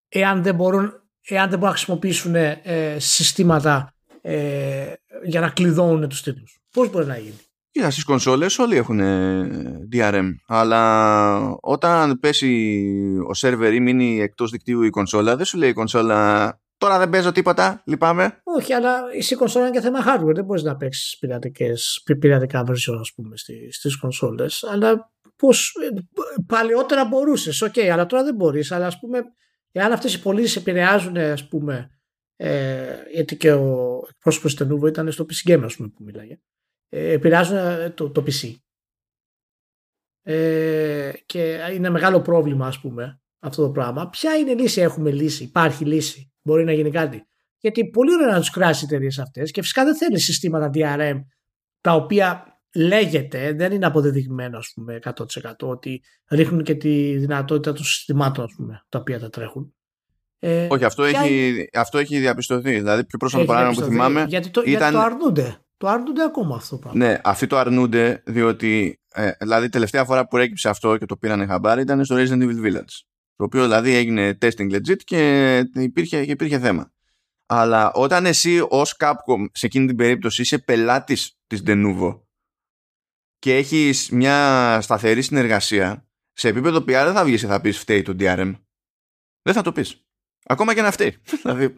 εάν δεν μπορούν, εάν δεν μπορούν να χρησιμοποιήσουν ε, συστήματα ε, για να κλειδώνουν τους τίτλους. Πώς μπορεί να γίνει; Κοίτα, στις κονσόλες όλοι έχουν DRM. Αλλά όταν πέσει ο σερβερ ή μείνει εκτός δικτύου η κονσόλα, δεν σου λέει η κονσόλα Τώρα δεν παίζω τίποτα, λυπάμαι. Όχι, αλλά η κονσόλα είναι και θέμα hardware. Δεν μπορείς να παίξεις πειρατικά version, ας πούμε, στις κονσόλες. Αλλά πώς. Παλαιότερα μπορούσες, OK, okay, αλλά τώρα δεν μπορείς. Αλλά ας πούμε, εάν αυτές οι πωλήσεις επηρεάζουν, ας πούμε. Ε, γιατί και ο εκπρόσωπος του Denuvo ήταν στο PC Gamer, ας πούμε, που μιλάγε. Ε, επηρεάζουν ε, το, το PC. Ε, και είναι μεγάλο πρόβλημα, ας πούμε, αυτό το πράγμα. Ποια είναι η λύση, έχουμε λύση, υπάρχει λύση; Μπορεί να γίνει κάτι; Γιατί πολύ ωραία να τους κράσει οι εταιρείες αυτές και φυσικά δεν θέλει συστήματα DRM τα οποία λέγεται, δεν είναι αποδεδειγμένο ας πούμε 100% ότι ρίχνουν και τη δυνατότητα των συστημάτων ας πούμε, τα οποία τα τρέχουν. Ε, Όχι, αυτό, έχει, αυτό έχει διαπιστωθεί. Δηλαδή, πιο πρόσφατο παράδειγμα που θυμάμαι. Γιατί το, ήταν... γιατί το αρνούνται. Το αρνούνται ακόμα αυτό το πράγμα. Ναι, αυτοί το αρνούνται διότι. Ε, δηλαδή, τελευταία φορά που έκυψε αυτό και το πήραν χαμπάρι ήταν στο Resident Evil Village. Το οποίο δηλαδή έγινε testing legit και υπήρχε, υπήρχε θέμα. Αλλά όταν εσύ ως Capcom σε εκείνη την περίπτωση είσαι πελάτης της Denuvo και έχεις μια σταθερή συνεργασία, σε επίπεδο PR δεν θα βγεις και θα πεις φταίει το DRM. Δεν θα το πεις. Ακόμα και να φταίει. δηλαδή,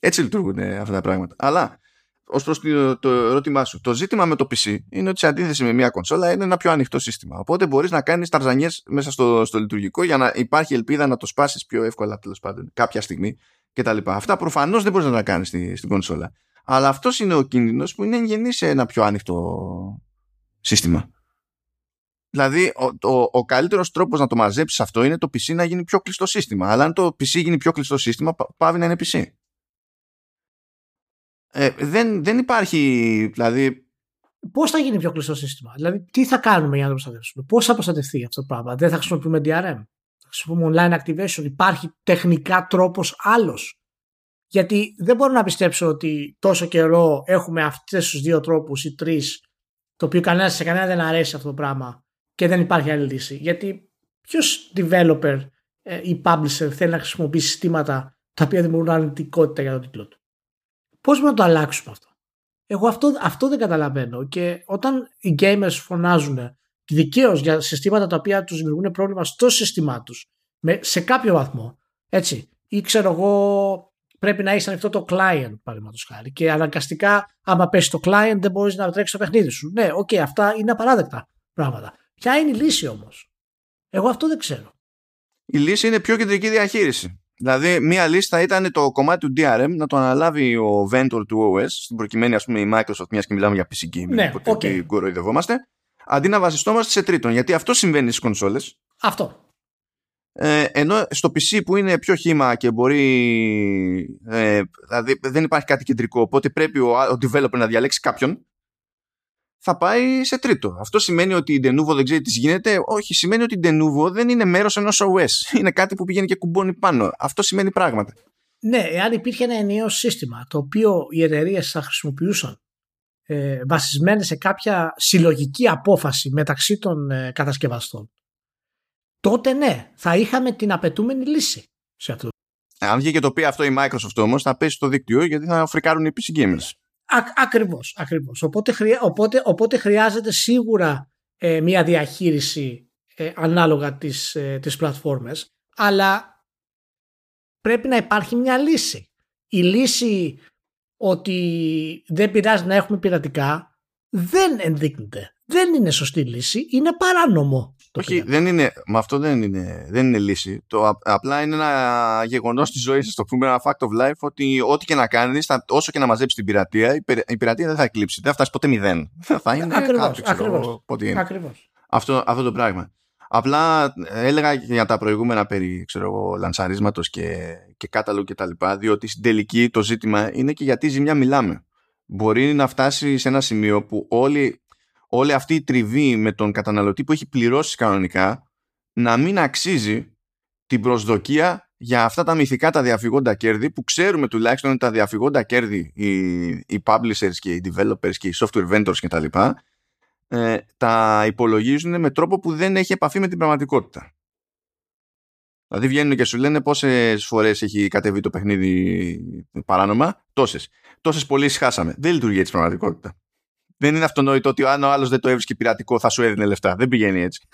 έτσι λειτουργούν αυτά τα πράγματα. Αλλά ως προς το, το ερώτημά σου. Το ζήτημα με το PC είναι ότι σε αντίθεση με μια κονσόλα είναι ένα πιο ανοιχτό σύστημα. Οπότε μπορείς να κάνεις ταρζανιέ μέσα στο, στο λειτουργικό για να υπάρχει ελπίδα να το σπάσεις πιο εύκολα τέλος πάντων κάποια στιγμή κτλ. Αυτά προφανώς δεν μπορείς να τα κάνεις στη, στην κονσόλα. Αλλά αυτός είναι ο κίνδυνος που είναι εγγενή σε ένα πιο ανοιχτό σύστημα. Δηλαδή, ο, ο, ο καλύτερος τρόπος να το μαζέψεις αυτό είναι το PC να γίνει πιο κλειστό σύστημα. Αλλά αν το PC γίνει πιο κλειστό σύστημα, πάβει να είναι PC. Ε, δεν, δεν υπάρχει, δηλαδή... Πώς θα γίνει πιο κλειστό σύστημα, Δηλαδή, τι θα κάνουμε για να το προστατεύσουμε, Πώς θα προστατευτεί αυτό το πράγμα, Δεν θα χρησιμοποιούμε DRM, θα χρησιμοποιούμε online activation, υπάρχει τεχνικά τρόπος άλλος; Γιατί δεν μπορώ να πιστέψω ότι τόσο καιρό έχουμε αυτές τους δύο τρόπους ή τρεις, το οποίο κανένας σε κανένα δεν αρέσει αυτό το πράγμα και δεν υπάρχει άλλη λύση. Γιατί ποιος developer ε, ή publisher θέλει να χρησιμοποιήσει συστήματα τα οποία δημιουργούν αρνητικότητα για τον τίτλο του; Πώς μπορούμε να το αλλάξουμε αυτό; Εγώ αυτό, αυτό δεν καταλαβαίνω και όταν οι gamers φωνάζουν δικαίως για συστήματα τα οποία τους δημιουργούν πρόβλημα στο σύστημά τους σε κάποιο βαθμό, έτσι, ή ξέρω εγώ πρέπει να έχει ανοιχτό το client, παραδείγματος χάρη. Και αναγκαστικά, άμα πέσει το client, δεν μπορείς να τρέξεις το παιχνίδι σου. Ναι, OK, okay, αυτά είναι απαράδεκτα πράγματα. Ποια είναι η λύση όμως; Εγώ αυτό δεν ξέρω. Η λύση είναι πιο κεντρική διαχείριση. Δηλαδή, μία λύση θα ήταν το κομμάτι του DRM να το αναλάβει ο vendor του OS, στην προκειμένη ας πούμε η Microsoft, μιας και μιλάμε για PC Gaming, ναι, οπότε okay. κοροϊδευόμαστε, αντί να βασιστόμαστε σε τρίτον. Γιατί αυτό συμβαίνει στις κονσόλες. Αυτό. Ε, ενώ στο PC που είναι πιο χήμα και μπορεί. Ε, δηλαδή δεν υπάρχει κάτι κεντρικό, οπότε πρέπει ο, ο developer να διαλέξει κάποιον θα πάει σε τρίτο. Αυτό σημαίνει ότι η Denuvo δεν ξέρει τι γίνεται. Όχι, σημαίνει ότι η Denuvo δεν είναι μέρος ενός OS. Είναι κάτι που πηγαίνει και κουμπώνει πάνω. Αυτό σημαίνει πράγματα. Ναι, εάν υπήρχε ένα ενιαίο σύστημα το οποίο οι εταιρείες θα χρησιμοποιούσαν ε, βασισμένες σε κάποια συλλογική απόφαση μεταξύ των ε, κατασκευαστών τότε ναι, θα είχαμε την απαιτούμενη λύση σε αυτό. Αν βγήκε το πει αυτό η Microsoft όμως, θα πέσει στο δίκτυο γιατί θα φρικάρουν οι PC gamers. ακριβώς, ακριβώς. Οπότε, οπότε, οπότε χρειάζεται σίγουρα ε, μια διαχείριση ε, ανάλογα τις, ε, τις πλατφόρμες, αλλά πρέπει να υπάρχει μια λύση. Η λύση ότι δεν πειράζει να έχουμε πειρατικά δεν ενδείκνυται. δεν είναι σωστή λύση, είναι παράνομο. Το Όχι, δεν είναι, με αυτό δεν είναι, δεν είναι λύση. Το, απλά είναι ένα γεγονός της ζωής σα. Το πούμε ένα fact of life ότι ό,τι και να κάνεις, όσο και να μαζέψεις την πειρατεία, η, η πειρατεία δεν θα εκλείψει. Δεν θα φτάσει ποτέ μηδέν. Θα είναι ακριβώς, ακριβώς, Αυτό, αυτό το πράγμα. Απλά έλεγα για τα προηγούμενα περί ξέρω εγώ, λανσαρίσματος και, και κάταλου και τα λοιπά, διότι στην τελική το ζήτημα είναι και γιατί ζημιά μιλάμε. Μπορεί να φτάσει σε ένα σημείο που όλη, όλη αυτή η τριβή με τον καταναλωτή που έχει πληρώσει κανονικά να μην αξίζει την προσδοκία για αυτά τα μυθικά τα διαφυγόντα κέρδη που ξέρουμε τουλάχιστον τα διαφυγόντα κέρδη οι, οι publishers και οι developers και οι software vendors και τα λοιπά ε, τα υπολογίζουν με τρόπο που δεν έχει επαφή με την πραγματικότητα. Δηλαδή βγαίνουν και σου λένε πόσες φορές έχει κατεβεί το παιχνίδι παράνομα. Τόσες. Τόσες πωλήσει χάσαμε. Δεν λειτουργεί έτσι πραγματικότητα. Δεν είναι αυτονόητο ότι αν ο άλλος δεν το έβρισκε πειρατικό θα σου έδινε λεφτά. Δεν πηγαίνει έτσι.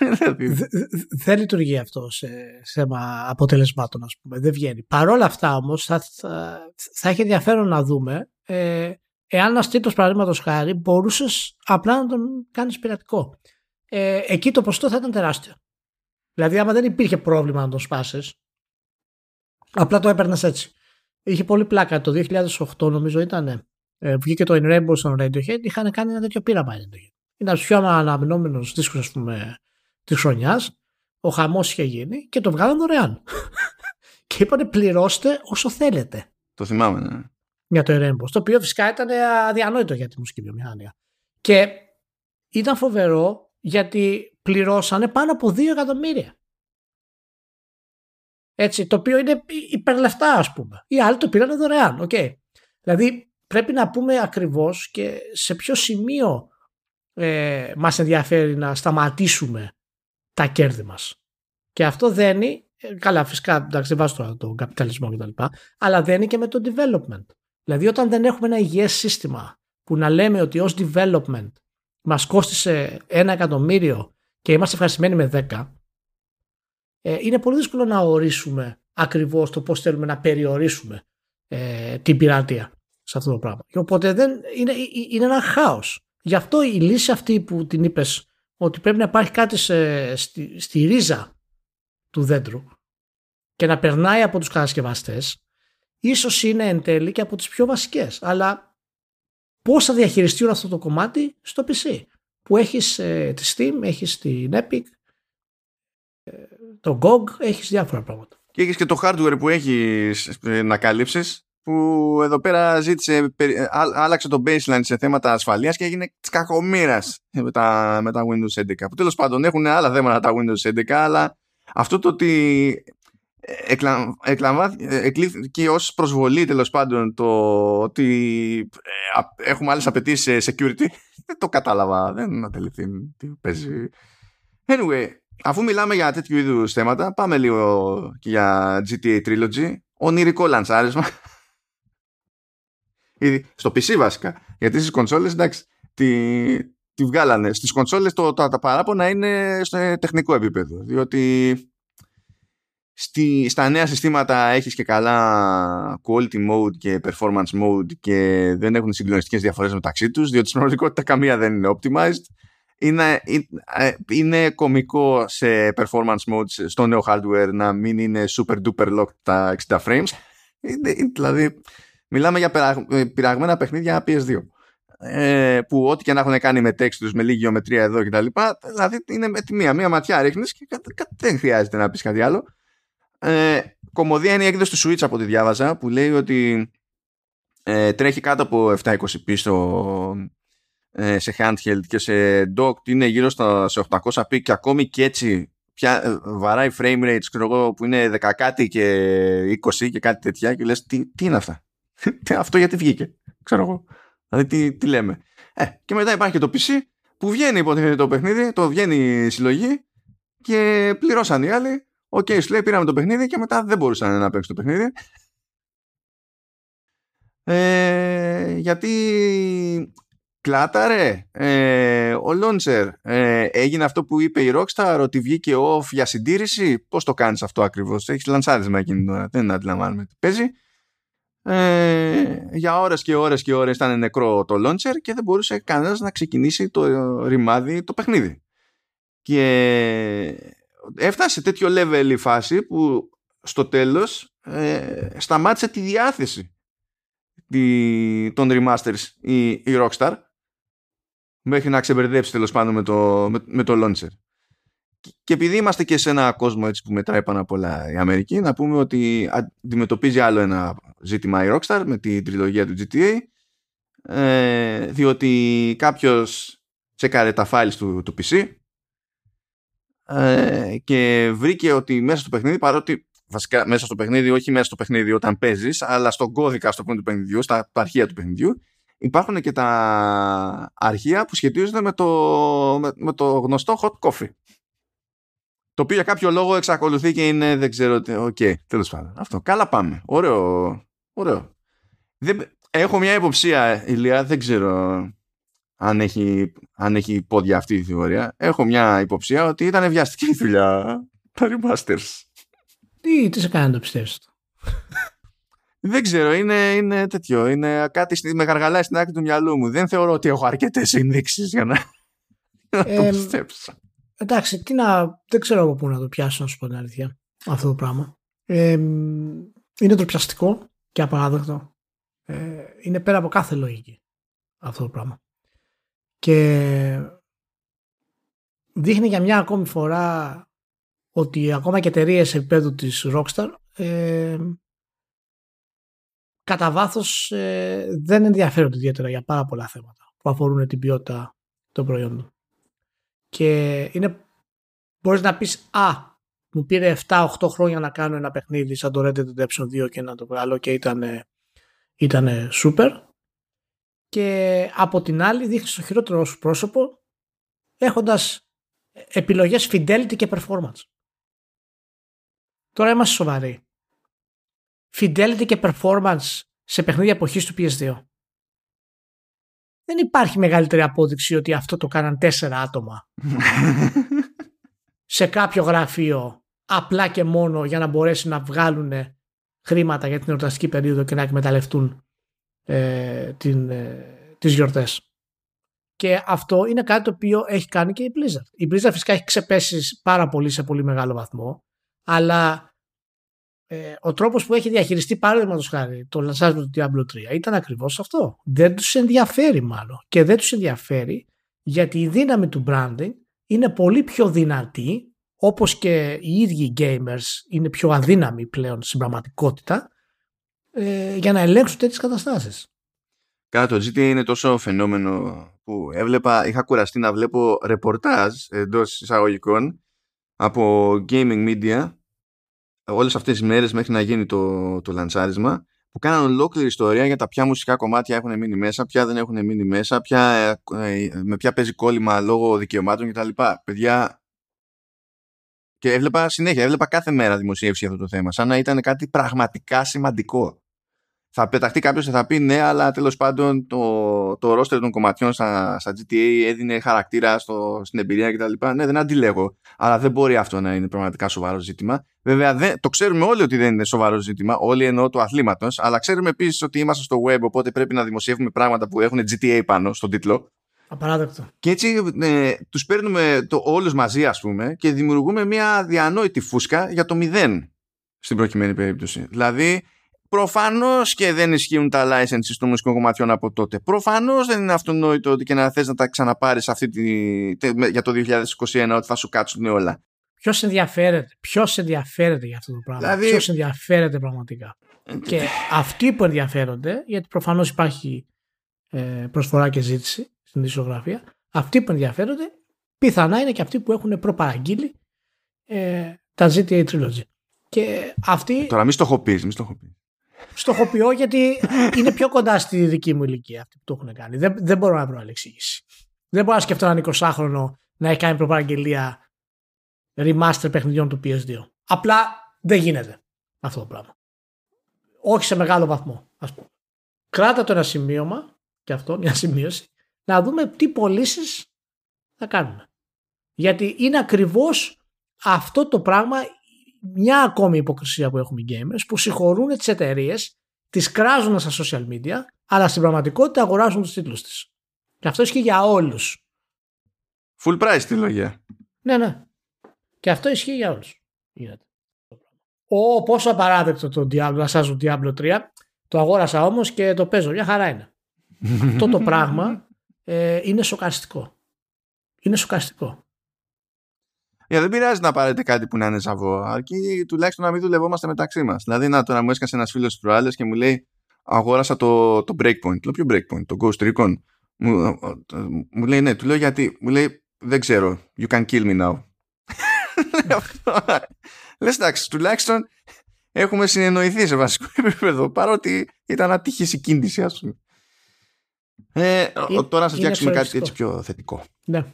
δεν λειτουργεί αυτό σε θέμα αποτελεσμάτων, ας πούμε. Δεν βγαίνει. Παρ' όλα αυτά όμως θα, θα, θα, έχει ενδιαφέρον να δούμε ε, εάν ένας τρίτος παραδείγματος χάρη μπορούσες απλά να τον κάνεις πειρατικό. Ε, εκεί το ποστό θα ήταν τεράστιο. Δηλαδή, άμα δεν υπήρχε πρόβλημα να τον σπάσει, απλά το έπαιρνες έτσι. Είχε πολύ πλάκα. Το 2008 νομίζω ήταν. Ε, βγήκε το In Rainbow στο Radiohead. Είχαν κάνει ένα τέτοιο πείραμα. Ήταν ο πιο αναμενόμενος δίσκος της χρονιάς. Ο χαμός είχε γίνει και το βγάλαν δωρεάν. και είπανε πληρώστε όσο θέλετε. Το θυμάμαι, ναι για το Rainbow. Το οποίο φυσικά ήταν αδιανόητο για τη μουσική βιομηχανία. Και ήταν φοβερό γιατί πληρώσανε πάνω από 2 εκατομμύρια. Έτσι, το οποίο είναι υπερλεφτά ας πούμε. Οι άλλοι το πήραν δωρεάν. Okay. Δηλαδή πρέπει να πούμε ακριβώς και σε ποιο σημείο ε, μας ενδιαφέρει να σταματήσουμε τα κέρδη μας. Και αυτό δένει, ε, καλά φυσικά εντάξει δεν βάζω τώρα τον καπιταλισμό κτλ. Αλλά δένει και με το development. Δηλαδή όταν δεν έχουμε ένα υγιές σύστημα που να λέμε ότι ως development μας κόστισε ένα εκατομμύριο και είμαστε ευχαριστημένοι με 10 ε, είναι πολύ δύσκολο να ορίσουμε ακριβώς το πώς θέλουμε να περιορίσουμε ε, την πειρατεία σε αυτό το πράγμα. Και οπότε δεν, είναι, ε, είναι ένα χάος. Γι' αυτό η λύση αυτή που την είπες ότι πρέπει να υπάρχει κάτι στη, στη ρίζα του δέντρου και να περνάει από τους κατασκευαστές ίσως είναι εν τέλει και από τις πιο βασικές. Αλλά πώς θα διαχειριστεί αυτό το κομμάτι στο PC που έχεις ε, τη Steam, έχεις την Epic, ε, το GOG, έχεις διάφορα πράγματα. Και έχεις και το hardware που έχεις ε, να καλύψεις που εδώ πέρα ζήτησε, ε, άλλαξε το baseline σε θέματα ασφαλείας και έγινε της κακομήρας με τα, με τα Windows 11. Που τέλος πάντων έχουν άλλα θέματα τα Windows 11, αλλά αυτό το ότι εκλα... εκλήθηκε ως προσβολή τέλος πάντων το ότι ε, έχουμε άλλες απαιτήσεις σε security δεν το κατάλαβα δεν αντεληφθεί τι παίζει. Anyway αφού μιλάμε για τέτοιου είδους θέματα πάμε λίγο και για GTA Trilogy. Ονειρικό λανσάρισμα στο PC βασικά. Γιατί στις κονσόλες εντάξει τη, τη βγάλανε. Στις κονσόλες το, τα, τα παράπονα είναι στο τεχνικό επίπεδο διότι Στη, στα νέα συστήματα έχεις και καλά quality mode και performance mode και δεν έχουν συγκλονιστικές διαφορές μεταξύ τους διότι στην πραγματικότητα καμία δεν είναι optimized. Είναι, ε, είναι κομικό σε performance mode στο νέο hardware να μην είναι super duper locked τα 60 frames. Είναι, δηλαδή μιλάμε για ε, πειραγμένα παιχνίδια PS2 ες, που ό,τι και να έχουν κάνει με textures, με λίγη γεωμετρία εδώ κτλ. Δηλαδή είναι με τη μία, μία ματιά ρίχνεις και δεν χρειάζεται να πεις κάτι άλλο ε, κομμωδία είναι η έκδοση του Switch από ό,τι διάβαζα που λέει ότι ε, τρέχει κάτω από 720p στο, ε, σε handheld και σε docked είναι γύρω στα, σε 800p και ακόμη και έτσι πια, ε, βαράει frame rates ξέρω που είναι 10 κάτι και 20 και κάτι τέτοια και λες τι, τι είναι αυτά; αυτό γιατί βγήκε ξέρω εγώ. Δηλαδή τι, τι λέμε. Ε, και μετά υπάρχει και το PC που βγαίνει υποτίθεται το παιχνίδι το βγαίνει η συλλογή και πληρώσαν οι άλλοι. OK, okay, σου λέει πήραμε το παιχνίδι και μετά δεν μπορούσαν να παίξουν το παιχνίδι. Ε, γιατί κλάταρε ε, ο Launcher ε, έγινε αυτό που είπε η Rockstar ότι βγήκε off για συντήρηση. Πώς το κάνεις αυτό ακριβώς; Έχεις λανσάρισμα εκείνη την ώρα δεν αντιλαμβάνομαι τι παίζει ε, για ώρες και ώρες και ώρες ήταν νεκρό το launcher και δεν μπορούσε κανένας να ξεκινήσει το ρημάδι το παιχνίδι. Και έφτασε σε τέτοιο level η φάση που στο τέλος ε, σταμάτησε τη διάθεση τη, των remasters η, η Rockstar μέχρι να ξεμπερδέψει τέλος πάντων με το, με, με το launcher. Και επειδή είμαστε και σε ένα κόσμο έτσι που μετράει πάνω απ' όλα η Αμερική, να πούμε ότι αντιμετωπίζει άλλο ένα ζήτημα η Rockstar με την τριλογία του GTA, ε, διότι κάποιος τσεκάρε τα files του, του PC ε, και βρήκε ότι μέσα στο παιχνίδι, παρότι βασικά μέσα στο παιχνίδι, όχι μέσα στο παιχνίδι όταν παίζεις, αλλά στον κώδικα στο του παιχνιδιού, στα αρχεία του παιχνιδιού, υπάρχουν και τα αρχεία που σχετίζονται με το, με, με το γνωστό hot coffee. Το οποίο για κάποιο λόγο εξακολουθεί και είναι, δεν ξέρω τι. OK, okay, τέλος πάντων. Αυτό. Καλά πάμε. Ωραίο. Ωραίο. Δεν, έχω μια υποψία, Ηλία, δεν ξέρω αν έχει, αν έχει πόδια αυτή η θεωρία. Έχω μια υποψία ότι ήταν βιαστική η δουλειά. Τα remasters. Τι, τι σε κάνει να το πιστεύεις αυτό; Δεν ξέρω, είναι, είναι τέτοιο. Είναι κάτι με γαργαλάει στην άκρη του μυαλού μου. Δεν θεωρώ ότι έχω αρκετές ενδείξεις για να, να το πιστέψω. Εντάξει, τι να, δεν ξέρω από πού να το πιάσω, να σου πω την αλήθεια. Αυτό το πράγμα. Ε, είναι τροπιαστικό και απαράδεκτο. Ε, είναι πέρα από κάθε λογική αυτό το πράγμα. Και δείχνει για μια ακόμη φορά ότι ακόμα και εταιρείες επίπεδου της Rockstar ε, κατά βάθος ε, δεν ενδιαφέρονται ιδιαίτερα για πάρα πολλά θέματα που αφορούν την ποιότητα των προϊόντων. Και είναι, μπορείς να πεις «Α, μου πήρε 7-8 χρόνια να κάνω ένα παιχνίδι σαν το Red Dead Redemption 2 και να το βγάλω και ήταν, ήταν super» και από την άλλη δείχνεις το χειρότερο σου πρόσωπο έχοντας επιλογές fidelity και performance. Τώρα είμαστε σοβαροί fidelity και performance σε παιχνίδια εποχής του PS2. Δεν υπάρχει μεγαλύτερη απόδειξη ότι αυτό το κάναν τέσσερα άτομα σε κάποιο γραφείο απλά και μόνο για να μπορέσουν να βγάλουν χρήματα για την εορταστική περίοδο και να εκμεταλλευτούν ε, την, ε, τις γιορτές. Και αυτό είναι κάτι το οποίο έχει κάνει και η Blizzard. Η Blizzard φυσικά έχει ξεπέσει πάρα πολύ σε πολύ μεγάλο βαθμό, αλλά ε, ο τρόπος που έχει διαχειριστεί παράδειγμα χάρη το λανσάρισμα του Diablo 3 ήταν ακριβώς αυτό. Δεν τους ενδιαφέρει μάλλον και δεν τους ενδιαφέρει γιατί η δύναμη του branding είναι πολύ πιο δυνατή όπως και οι ίδιοι gamers είναι πιο αδύναμοι πλέον στην πραγματικότητα ε, για να ελέγξουν τέτοιες καταστάσεις. Κάτω, το GT είναι τόσο φαινόμενο που έβλεπα, είχα κουραστεί να βλέπω ρεπορτάζ εντός εισαγωγικών από gaming media όλες αυτές τις μέρες μέχρι να γίνει το, το λανσάρισμα που κάναν ολόκληρη ιστορία για τα ποια μουσικά κομμάτια έχουν μείνει μέσα, ποια δεν έχουν μείνει μέσα, ποια, ε, με ποια παίζει κόλλημα λόγω δικαιωμάτων κτλ. Παιδιά, και έβλεπα συνέχεια, έβλεπα κάθε μέρα δημοσίευση για αυτό το θέμα, σαν να ήταν κάτι πραγματικά σημαντικό θα πεταχτεί κάποιος και θα πει ναι, αλλά τέλος πάντων το, το roster των κομματιών στα, στα GTA έδινε χαρακτήρα στο, στην εμπειρία κτλ. Ναι, δεν αντιλέγω. Αλλά δεν μπορεί αυτό να είναι πραγματικά σοβαρό ζήτημα. Βέβαια, δεν, το ξέρουμε όλοι ότι δεν είναι σοβαρό ζήτημα, όλοι εννοώ του αθλήματος, αλλά ξέρουμε επίσης ότι είμαστε στο web, οπότε πρέπει να δημοσιεύουμε πράγματα που έχουν GTA πάνω στον τίτλο. Απαράδεκτο. Και έτσι ε, τους παίρνουμε το, όλους μαζί ας πούμε και δημιουργούμε μια διανόητη φούσκα για το μηδέν στην προκειμένη περίπτωση. Δηλαδή Προφανώς και δεν ισχύουν τα licenses των μουσικών κομματιών από τότε. Προφανώς δεν είναι αυτονόητο ότι και να θες να τα ξαναπάρεις για το 2021 ότι θα σου κάτσουν όλα. Ποιος ενδιαφέρεται, ποιος ενδιαφέρεται για αυτό το πράγμα; Δηλαδή... Ποιος ενδιαφέρεται πραγματικά; και αυτοί που ενδιαφέρονται, γιατί προφανώς υπάρχει ε, προσφορά και ζήτηση στην ισογραφία, αυτοί που ενδιαφέρονται πιθανά είναι και αυτοί που έχουν προπαραγγείλει ε, τα GTA Trilogy. Και αυτοί... Τώρα μη στοχοποιείς, μη στοχοποιείς στοχοποιώ γιατί είναι πιο κοντά στη δική μου ηλικία αυτοί που το έχουν κάνει. Δεν, δεν μπορώ να βρω άλλη εξήγηση. Δεν μπορώ να σκεφτώ έναν 20χρονο να έχει κάνει προπαραγγελία remaster παιχνιδιών του PS2. Απλά δεν γίνεται αυτό το πράγμα. Όχι σε μεγάλο βαθμό, ας πούμε. Κράτα το ένα σημείωμα, και αυτό, μια σημείωση, να δούμε τι πωλήσεις θα κάνουμε. Γιατί είναι ακριβώς αυτό το πράγμα μια ακόμη υποκρισία που έχουμε οι gamers που συγχωρούν τις εταιρείες, τις κράζουν στα social media, αλλά στην πραγματικότητα αγοράζουν τους τίτλους της. Και αυτό ισχύει για όλους. Full price τη λογία. Ναι, ναι. Και αυτό ισχύει για όλους. Γίνεται. Ω, πόσο απαράδεκτο το Diablo, να σας Diablo 3. Το αγόρασα όμως και το παίζω. Μια χαρά είναι. αυτό το πράγμα ε, είναι σοκαριστικό. Είναι σοκαριστικό. Για δεν πειράζει να πάρετε κάτι που να είναι ζαβό, αρκεί τουλάχιστον να μην δουλευόμαστε μεταξύ μας. Δηλαδή, να τώρα μου έσκασε ένας φίλος τη προάλλε και μου λέει: Αγόρασα το, το breakpoint. Λέω: Ποιο breakpoint, το Ghost Recon. Μου, μου λέει: Ναι, του λέω γιατί. Μου λέει: Δεν ξέρω. You can kill me now. Λες εντάξει, τουλάχιστον έχουμε συνεννοηθεί σε βασικό επίπεδο παρότι ήταν ατύχης η κίνηση, ας πούμε. Ε, τώρα να σας φτιάξουμε κάτι έτσι πιο θετικό. Ναι.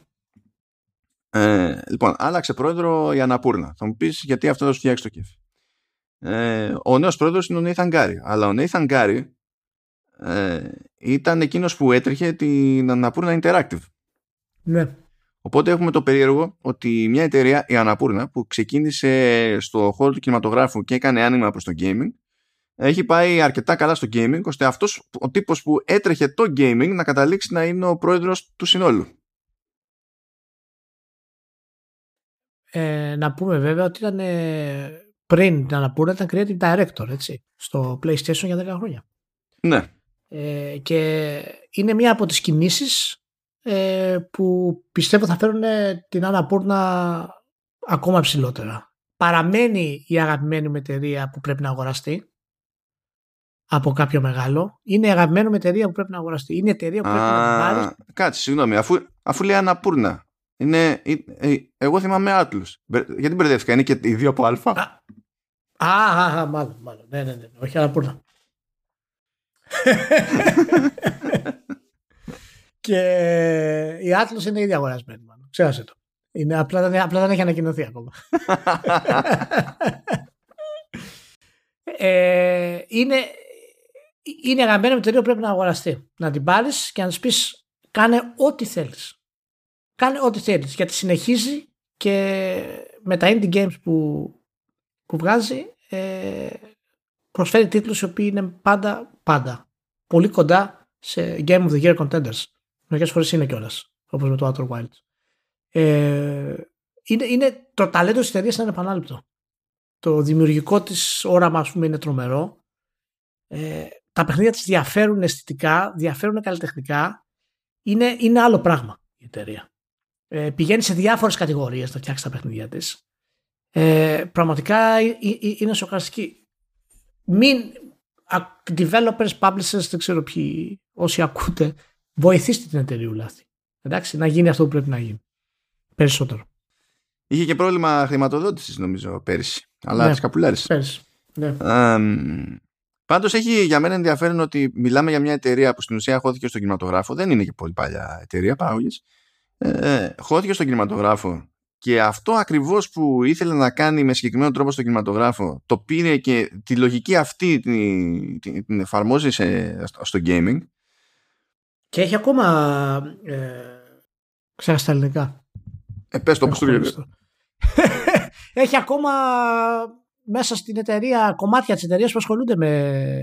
Ε, λοιπόν, άλλαξε πρόεδρο η Αναπούρνα. Θα μου πεις γιατί αυτό θα σου φτιάξει το κέφι. Ε, ο νέος πρόεδρος είναι ο Νέιθαν Γκάρι. Αλλά ο Νέιθαν Γκάρι ε, ήταν εκείνος που έτρεχε την Αναπούρνα Interactive. Ναι. Οπότε έχουμε το περίεργο ότι μια εταιρεία, η Αναπούρνα, που ξεκίνησε στο χώρο του κινηματογράφου και έκανε άνοιγμα προς το gaming, έχει πάει αρκετά καλά στο gaming, ώστε αυτός ο τύπος που έτρεχε το gaming να καταλήξει να είναι ο πρόεδρος του συνόλου. Ε, να πούμε βέβαια ότι ήταν ε, πριν την Αναπούρνα ήταν creative director έτσι, στο PlayStation για 10 χρόνια. Ναι. Ε, και είναι μία από τις κινήσεις ε, που πιστεύω θα φέρουν την Αναπούρνα ακόμα ψηλότερα. Παραμένει η αγαπημένη μου εταιρεία που πρέπει να αγοραστεί από κάποιο μεγάλο. Είναι η αγαπημένη μου εταιρεία που πρέπει να αγοραστεί. Είναι η εταιρεία που πρέπει να την πάρεις. Κάτσε, συγγνώμη, αφού, αφού λέει Αναπούρνα. Είναι, ε, εγώ θυμάμαι Άτλους. Γιατί μπερδεύτηκα, είναι και οι δύο από Α. Α, α, α, μάλλον, μάλλον. Ναι, ναι, ναι. Όχι Αναπούρνα. και η Άτλος είναι ήδη αγορασμένη. Μάλλον. Ξέρασε το. Είναι, απλά, δεν, απλά δεν έχει ανακοινωθεί ακόμα. ε, είναι, είναι αγαπημένη εταιρεία που πρέπει να αγοραστεί. Να την πάρεις και να της πεις κάνε ό,τι θέλεις. Κάνε ό,τι θέλεις. Γιατί συνεχίζει και με τα indie games που, που βγάζει ε, προσφέρει τίτλους οι οποίοι είναι πάντα, πάντα πολύ κοντά σε Game of the Year contenders. Μερικές φορές είναι κιόλας, όπως με το Outer Wilds. Ε, είναι, είναι, το ταλέντο της εταιρείας είναι επανάληπτο. Το δημιουργικό της όραμα, ας πούμε, είναι τρομερό. Ε, τα παιχνίδια της διαφέρουν αισθητικά, διαφέρουν καλλιτεχνικά. Είναι, είναι άλλο πράγμα η εταιρεία. Ε, πηγαίνει σε διάφορες κατηγορίες να φτιάξει τα παιχνίδια της. Ε, πραγματικά είναι σοκαριστική. Μην developers, publishers, δεν ξέρω ποιοι, όσοι ακούτε, βοηθήστε την εταιρεία αυτή. Εντάξει, να γίνει αυτό που πρέπει να γίνει. Περισσότερο. Είχε και πρόβλημα χρηματοδότησης, νομίζω, πέρυσι. Αλλά ναι, της καπουλάρισε. Πέρυσι. Ναι. Πάντως έχει για μένα ενδιαφέρον ότι μιλάμε για μια εταιρεία που στην ουσία χώθηκε στον κινηματογράφο. Δεν είναι και πολύ παλιά εταιρεία παραγωγής. Ε, χώθηκε στον κινηματογράφο και αυτό ακριβώς που ήθελε να κάνει με συγκεκριμένο τρόπο στον κινηματογράφο το πήρε και τη λογική αυτή την, την, την εφαρμόζει σε, στο gaming και έχει ακόμα. Ε, ξέρω στα ελληνικά. Ε, πες το, πώς το Έχει ακόμα μέσα στην εταιρεία κομμάτια της εταιρείας που ασχολούνται με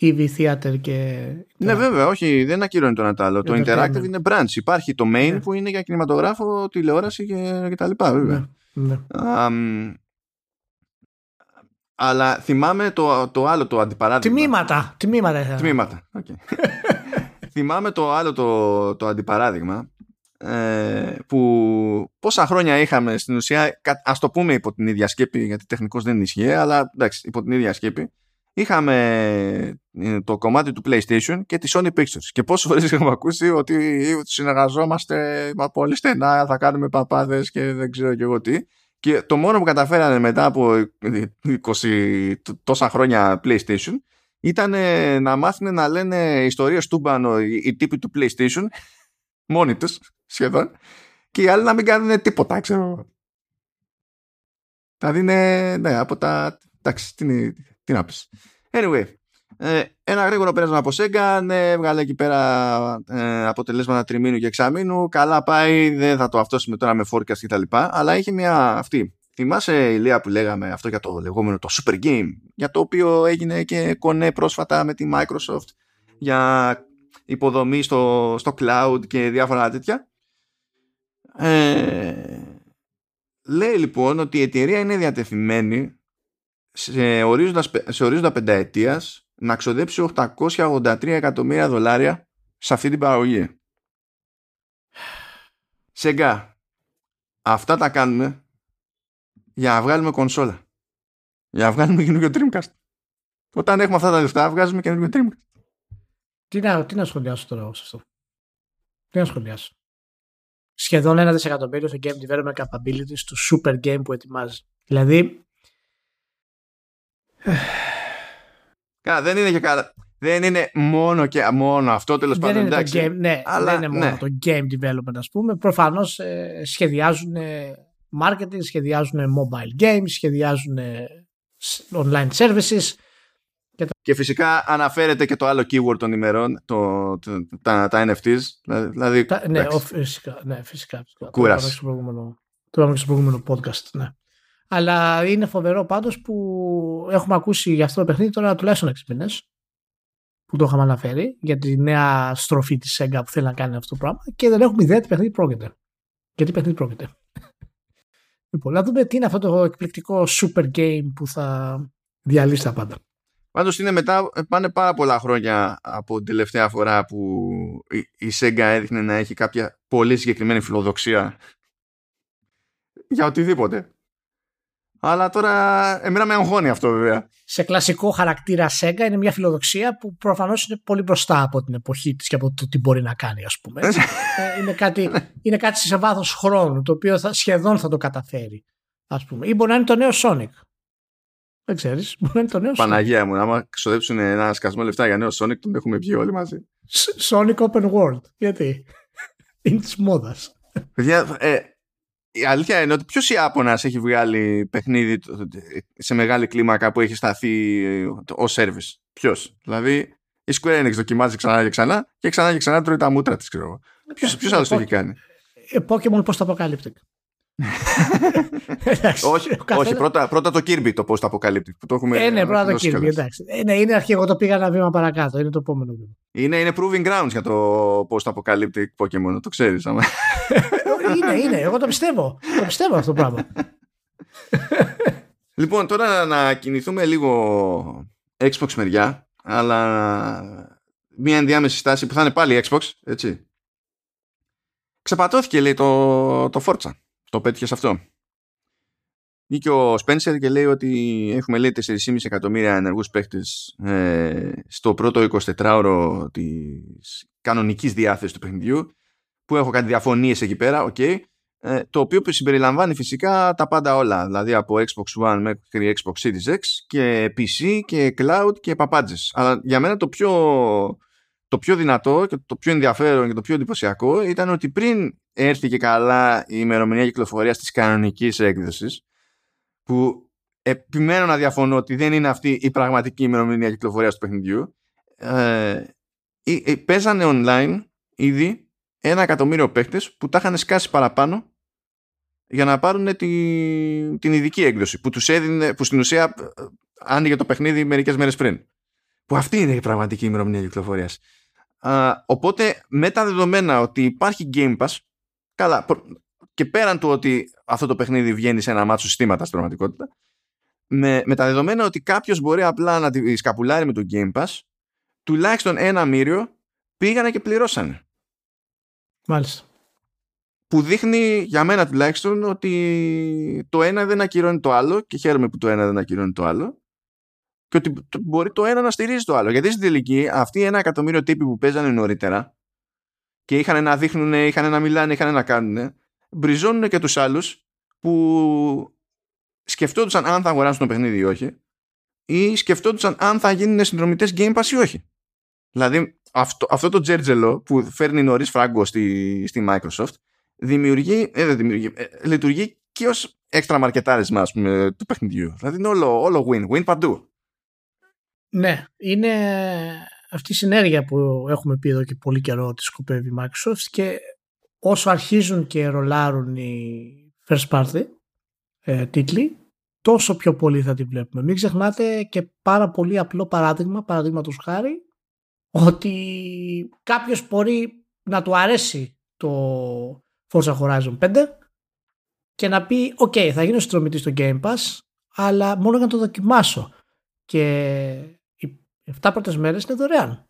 TV, theater και... Ναι βέβαια, όχι, δεν ακυρώνει το ένα άλλο. Το interactive είναι branch. Υπάρχει το main ναι. που είναι για κινηματογράφο, τηλεόραση και, και τα λοιπά βέβαια. Ναι, ναι. αλλά θυμάμαι το, το άλλο το αντιπαράδειγμα. Τιμήματα. Τιμήματα. Τιμήματα. Okay. θυμάμαι το άλλο το, το αντιπαράδειγμα ε, που πόσα χρόνια είχαμε στην ουσία, ας το πούμε υπό την ίδια σκέπη γιατί τεχνικώς δεν ισχύει αλλά εντάξει υπό την ίδια σκέπη είχαμε ε, το κομμάτι του PlayStation και της Sony Pictures. Και πόσες φορές είχαμε ακούσει ότι συνεργαζόμαστε πολύ στενά θα κάνουμε παπάδες και δεν ξέρω και εγώ τι. Και το μόνο που καταφέρανε μετά από 20 τόσα χρόνια PlayStation ήταν να μάθουν να λένε ιστορίες τούμπανο οι τύποι του PlayStation μόνοι τους σχεδόν και οι άλλοι να μην κάνουν τίποτα ξέρω. Δηλαδή είναι ναι, από τα εντάξει τι, τι να πεις. Anyway ε, ένα γρήγορο πέρασμα από Sega ναι, έβγαλε εκεί πέρα ε, αποτελέσματα τριμήνου και εξαμήνου. Καλά πάει δεν θα το αυτόσουμε τώρα με forecast και τα λοιπά αλλά είχε μια αυτή θυμάσαι Ηλία που λέγαμε αυτό για το λεγόμενο το Super Game για το οποίο έγινε και κονέ πρόσφατα με τη Microsoft για υποδομή στο, στο cloud και διάφορα τέτοια. Ε, λέει λοιπόν ότι η εταιρεία είναι διατεθειμένη σε ορίζοντας, σε ορίζοντα πενταετίας να ξοδέψει 883 εκατομμύρια δολάρια σε αυτή την παραγωγή. Σεγκά, αυτά τα κάνουμε για να βγάλουμε κονσόλα. Για να βγάλουμε καινούργιο Dreamcast. Όταν έχουμε αυτά τα λεφτά, βγάζουμε καινούργιο Dreamcast. Τι να, τι να σχολιάσω τώρα σε αυτό; Τι να σχολιάσω; Σχεδόν ένα δισεκατομμύριο στο game development capabilities του super game που ετοιμάζει. Δηλαδή. Καλά, δεν είναι και καλά. Δεν είναι μόνο και μόνο αυτό τέλος πάντων. Δεν είναι, εντάξει, το game, ναι, αλλά, δεν είναι μόνο ναι. το game development, ας πούμε. Προφανώς ε, σχεδιάζουν ε, marketing, σχεδιάζουν mobile games, σχεδιάζουν ε, online services. Και φυσικά αναφέρεται και το άλλο keyword των ημερών, το, το- τα, τα NFTs. Δηλαδή, Τα- ναι, εντάξει. ο, φυσικά. Ναι, φυσικά. φυσικά. Κούραση. Το είπαμε και στο προηγούμενο- Το είπαμε και στο προηγούμενο podcast. Ναι. Αλλά είναι φοβερό πάντως που έχουμε ακούσει για αυτό το παιχνίδι τώρα τουλάχιστον 6 μήνες που το είχαμε αναφέρει για τη νέα στροφή της Sega που θέλει να κάνει αυτό το πράγμα και δεν έχουμε ιδέα τι παιχνίδι πρόκειται. Για τι παιχνίδι πρόκειται. λοιπόν, να δούμε τι είναι αυτό το εκπληκτικό super game που θα διαλύσει τα πάντα. Πάντως είναι μετά, πάνε πάρα πολλά χρόνια από την τελευταία φορά που η, η Sega έδειχνε να έχει κάποια πολύ συγκεκριμένη φιλοδοξία για οτιδήποτε. Αλλά τώρα εμένα με αγχώνει αυτό βέβαια. σε κλασικό χαρακτήρα Sega είναι μια φιλοδοξία που προφανώς είναι πολύ μπροστά από την εποχή της και από το τι μπορεί να κάνει ας πούμε. Ε, είναι, κάτι, είναι κάτι σε βάθος χρόνου το οποίο θα, σχεδόν θα το καταφέρει ας πούμε. Ή μπορεί να είναι το νέο Sonic. Δεν ξέρεις. Μπορεί να είναι το νέο Sonic. Παναγία μου, άμα ξοδέψουν ένα σκασμό λεφτά για νέο Sonic, τον έχουμε βγει όλοι μαζί. Σ- Sonic Open World. Γιατί; είναι της μόδας. Παιδιά, ε, η αλήθεια είναι ότι ποιος Ιάπωνα έχει βγάλει παιχνίδι σε μεγάλη κλίμακα που έχει σταθεί ως service; Ποιος; Δηλαδή, η Square Enix δοκιμάζει ξανά και ξανά και ξανά και ξανά τρώει τα μούτρα της, ξέρω εγώ. Ποιο άλλος το έχει κάνει; Ε, Pokemon post-apocalyptic. Εντάξει, όχι, ο καθένας- όχι πρώτα, πρώτα το Kirby το post apocalyptic που το έχουμε. Ε, ναι, πρώτα το δώσει Kirby, κιόλας. εντάξει. Ε, ναι, είναι αρχή, εγώ το πήγα ένα βήμα παρακάτω. Είναι το επόμενο βήμα. Είναι, είναι proving grounds για το post apocalyptic Pokemon, το ξέρεις. είναι, είναι. Εγώ το πιστεύω. Το πιστεύω αυτό το πράγμα. Λοιπόν, τώρα να κινηθούμε λίγο Xbox μεριά, αλλά μια ενδιάμεση στάση που θα είναι πάλι Xbox, έτσι. Ξεπατώθηκε, λέει, το, το Forza. Το πέτυχε σε αυτό. Βγήκε ο Spencer και λέει ότι έχουμε, λέει, 4,5 εκατομμύρια ενεργούς παίχτες ε, στο πρώτο 24ωρο της κανονικής διάθεσης του παιχνιδιού, που έχω κάτι διαφωνίες εκεί πέρα, οκ. Ε, το οποίο συμπεριλαμβάνει φυσικά τα πάντα όλα, δηλαδή από Xbox One μέχρι Xbox Series X και PC και Cloud και παπάντζες. Αλλά για μένα το πιο, το πιο δυνατό και το πιο ενδιαφέρον και το πιο εντυπωσιακό ήταν ότι πριν έρθει και καλά η ημερομηνία κυκλοφορίας της κανονικής έκδοσης που επιμένω να διαφωνώ ότι δεν είναι αυτή η πραγματική ημερομηνία κυκλοφορίας του παιχνιδιού ε, ε, ε, παίζανε online ήδη ένα εκατομμύριο παίχτες που τα είχαν σκάσει παραπάνω για να πάρουν τη, την ειδική έκδοση που τους έδινε, που στην ουσία ε, άνοιγε το παιχνίδι μερικές μέρες πριν. Που αυτή είναι η πραγματική ημερομηνία κυκλοφορίας. Α, οπότε με τα δεδομένα ότι υπάρχει Game Pass καλά προ- και πέραν του ότι αυτό το παιχνίδι βγαίνει σε ένα μάτσο συστήματα στην πραγματικότητα με, με τα δεδομένα ότι κάποιος μπορεί απλά να τη σκαπουλάρει με το Game Pass τουλάχιστον ένα μύριο πήγανε και πληρώσανε Μάλιστα. που δείχνει για μένα τουλάχιστον ότι το ένα δεν ακυρώνει το άλλο και χαίρομαι που το ένα δεν ακυρώνει το άλλο και ότι το- μπορεί το ένα να στηρίζει το άλλο. Γιατί στην τελική αυτοί ένα εκατομμύριο τύποι που παίζανε νωρίτερα και είχαν να δείχνουν, είχαν να μιλάνε, είχαν να κάνουν, μπριζώνουν και τους άλλους που σκεφτόντουσαν αν θα αγοράσουν το παιχνίδι ή όχι ή σκεφτόντουσαν αν θα γίνουν συνδρομητές Game Pass ή όχι. Δηλαδή αυτό, αυτό το τζέρτζελο που φέρνει νωρίς φράγκο στη, στη Microsoft δημιουργεί, ε, δεν δημιουργεί, ε, λειτουργεί και ως έξτρα μαρκετάρισμα ας πούμε, του παιχνιδιού. Δηλαδή είναι όλο, όλο win, win παντού. Ναι, είναι αυτή η συνέργεια που έχουμε πει εδώ και πολύ καιρό ότι σκοπεύει η Microsoft και όσο αρχίζουν και ρολάρουν οι first party ε, τίτλοι, τόσο πιο πολύ θα την βλέπουμε. Μην ξεχνάτε και πάρα πολύ απλό παράδειγμα, παραδείγματος χάρη, ότι κάποιος μπορεί να του αρέσει το Forza Horizon 5 και να πει «ΟΚ, θα γίνω συνδρομητή στο Game Pass, αλλά μόνο για να το δοκιμάσω». Και οι 7 πρώτες μέρες είναι δωρεάν.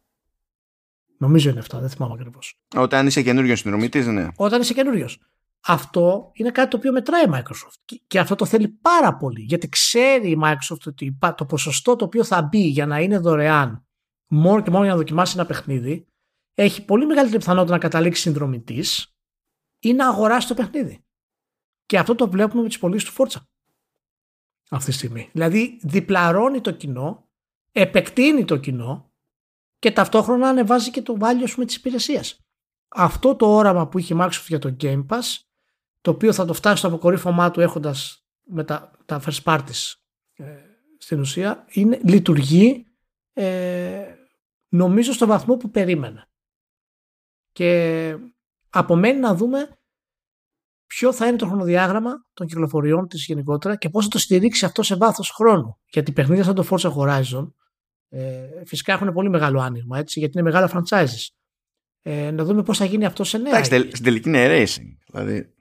Νομίζω είναι 7, δεν θυμάμαι ακριβώς. Όταν είσαι καινούριο συνδρομητής, ναι. Όταν είσαι καινούριος. Αυτό είναι κάτι το οποίο μετράει η Microsoft. Και αυτό το θέλει πάρα πολύ. Γιατί ξέρει η Microsoft ότι το ποσοστό το οποίο θα μπει για να είναι δωρεάν μόνο και μόνο για να δοκιμάσει ένα παιχνίδι έχει πολύ μεγαλύτερη πιθανότητα να καταλήξει συνδρομητής ή να αγοράσει το παιχνίδι. Και αυτό το βλέπουμε με τις πωλήσεις του Forza αυτή τη στιγμή. Δηλαδή διπλαρώνει το κοινό, επεκτείνει το κοινό και ταυτόχρονα ανεβάζει και το value με της υπηρεσίας. Αυτό το όραμα που είχε η Microsoft για το Game Pass, το οποίο θα το φτάσει στο αποκορύφωμά του έχοντας με τα, τα first parties ε, στην ουσία, είναι, λειτουργεί ε, νομίζω στο βαθμό που περίμενα. Και απομένει να δούμε ποιο θα είναι το χρονοδιάγραμμα των κυκλοφοριών της γενικότερα και πώς θα το στηρίξει αυτό σε βάθος χρόνου. Γιατί παιχνίδια σαν το Forza Horizon ε, φυσικά έχουν πολύ μεγάλο άνοιγμα έτσι, γιατί είναι μεγάλα franchises. Ε, να δούμε πώς θα γίνει αυτό σε νέα. Εντάξει, στην τελική είναι racing. Δηλαδή.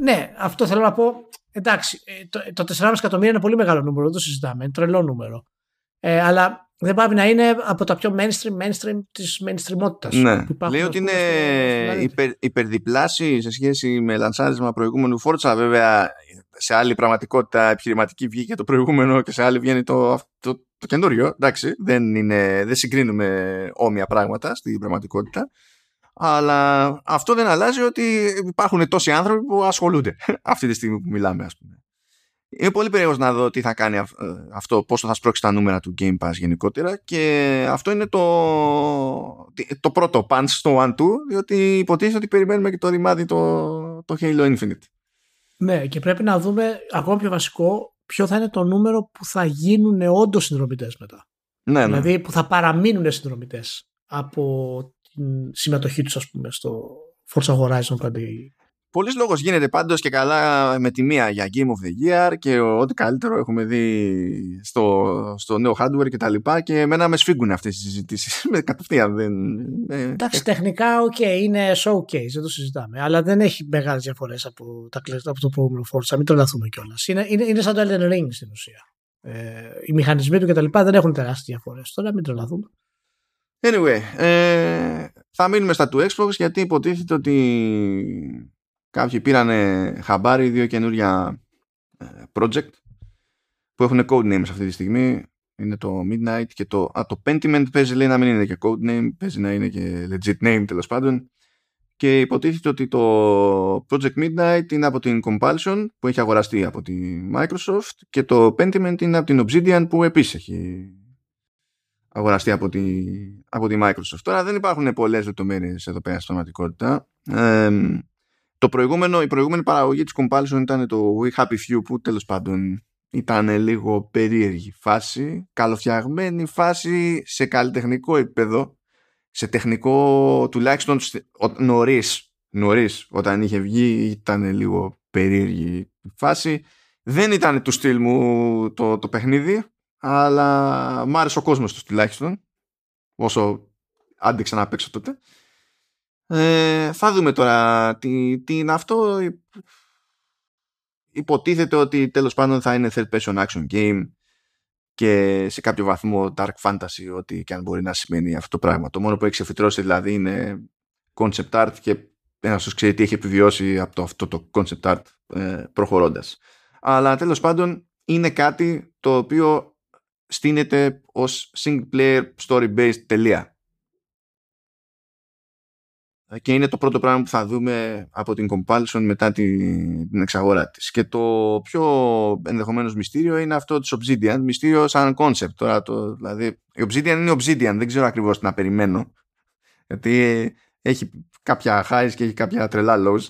Ναι, αυτό θέλω να πω. Εντάξει, ε, το, το 4,5 εκατομμύρια είναι πολύ μεγάλο νούμερο, δεν το συζητάμε, είναι τρελό νούμερο. Ε, αλλά δεν πάει να είναι από τα πιο mainstream, mainstream της mainstreamότητας. Ναι. Λέει ότι είναι υπερ, υπερδιπλάση σε σχέση με λανσάρισμα προηγούμενου Forza. Βέβαια, σε άλλη πραγματικότητα επιχειρηματική βγήκε το προηγούμενο και σε άλλη βγαίνει το, το, το καινούριο. Εντάξει, δεν, είναι, δεν συγκρίνουμε όμοια πράγματα στην πραγματικότητα. Αλλά αυτό δεν αλλάζει ότι υπάρχουν τόσοι άνθρωποι που ασχολούνται αυτή τη στιγμή που μιλάμε, ας πούμε. Είναι πολύ περίεργος να δω τι θα κάνει ε, αυτό, πόσο θα σπρώξει τα νούμερα του Game Pass γενικότερα και αυτό είναι το, το πρώτο punch στο One 2 διότι υποτίθεται ότι περιμένουμε και το ρημάδι το, το Halo Infinite. Ναι και πρέπει να δούμε ακόμα πιο βασικό ποιο θα είναι το νούμερο που θα γίνουν όντως συνδρομητές μετά. Ναι, ναι. Δηλαδή που θα παραμείνουν συνδρομητές από την συμμετοχή τους, ας πούμε, στο Forza Horizon Πολύς λόγος γίνεται πάντως και καλά με τη μία για Game of the Year και ό,τι καλύτερο έχουμε δει στο, στο νέο hardware και τα λοιπά και εμένα με σφίγγουν αυτές οι συζητήσεις. Με κατευθείαν δεν... Εντάξει τεχνικά OK okay, είναι showcase δεν το συζητάμε αλλά δεν έχει μεγάλες διαφορές από, τα, από το προηγούμενο Forza μην τρελαθούμε κιόλας. Είναι, είναι, είναι σαν το Elden Ring στην ουσία. Ε, οι μηχανισμοί του και τα λοιπά δεν έχουν τεράστιες διαφορές τώρα μην τρελαθούμε. Anyway, ε, θα μείνουμε στα του Xbox γιατί υποτίθεται ότι Κάποιοι πήραν χαμπάρι δύο καινούρια ε, project που έχουν code names αυτή τη στιγμή. Είναι το Midnight και το, α, το Pentiment παίζει λέει να μην είναι και code name, παίζει να είναι και legit name τέλος πάντων. Και υποτίθεται ότι το Project Midnight είναι από την Compulsion που έχει αγοραστεί από τη Microsoft και το Pentiment είναι από την Obsidian που επίσης έχει αγοραστεί από τη, από τη Microsoft. Τώρα δεν υπάρχουν πολλές λεπτομέρειες εδώ πέρα στην πραγματικότητα. Ε, το προηγούμενο, η προηγούμενη παραγωγή της Compulsion ήταν το We Happy Few που τέλος πάντων ήταν λίγο περίεργη φάση, καλοφτιαγμένη φάση σε καλλιτεχνικό επίπεδο, σε τεχνικό τουλάχιστον νωρίς, νωρίς όταν είχε βγει ήταν λίγο περίεργη φάση. Δεν ήταν του στυλ μου το, το παιχνίδι, αλλά μ' άρεσε ο κόσμος του τουλάχιστον, όσο άντεξα να παίξω τότε. Ε, θα δούμε τώρα τι, τι είναι αυτό. Υποτίθεται ότι τέλος πάντων θα είναι third person action game και σε κάποιο βαθμό dark fantasy ό,τι και αν μπορεί να σημαίνει αυτό το πράγμα. Το μόνο που έχει ξεφυτρώσει δηλαδή είναι concept art και ένας σου ξέρει τι έχει επιβιώσει από το, αυτό το concept art ε, προχωρώντας. Αλλά τέλος πάντων είναι κάτι το οποίο στείνεται ως single player story based τελεία και είναι το πρώτο πράγμα που θα δούμε από την Compulsion μετά την, εξαγορά της. Και το πιο ενδεχομένως μυστήριο είναι αυτό της Obsidian, μυστήριο σαν concept. Τώρα το, δηλαδή, η Obsidian είναι Obsidian, δεν ξέρω ακριβώς τι να περιμένω. Γιατί έχει κάποια highs και έχει κάποια τρελά lows.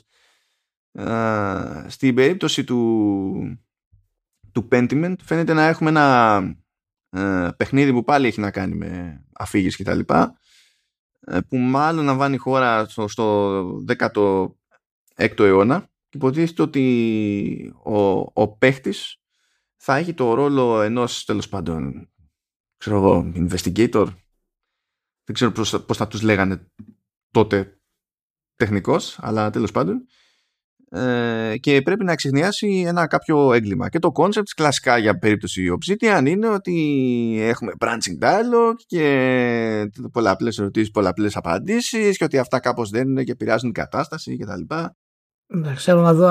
Uh, στην περίπτωση του, του Pentiment φαίνεται να έχουμε ένα uh, παιχνίδι που πάλι έχει να κάνει με αφήγηση κτλ. Ε, που μάλλον να βάνει χώρα στο, στο 16ο αιώνα υποτίθεται ότι ο, ο παίχτης θα έχει το ρόλο ενός τέλος πάντων ξέρω εγώ, investigator. Δεν ξέρω πώς, πώς θα τους λέγανε τότε τεχνικός αλλά τέλος πάντων ε, και πρέπει να εξηγνιάσει ένα κάποιο έγκλημα. Και το concept κλασικά για περίπτωση Obsidian είναι ότι έχουμε branching dialogue και πολλαπλές ερωτήσεις, πολλαπλές απαντήσεις και ότι αυτά κάπως δεν είναι και επηρεάζουν την κατάσταση κτλ. Ναι, ξέρω να δω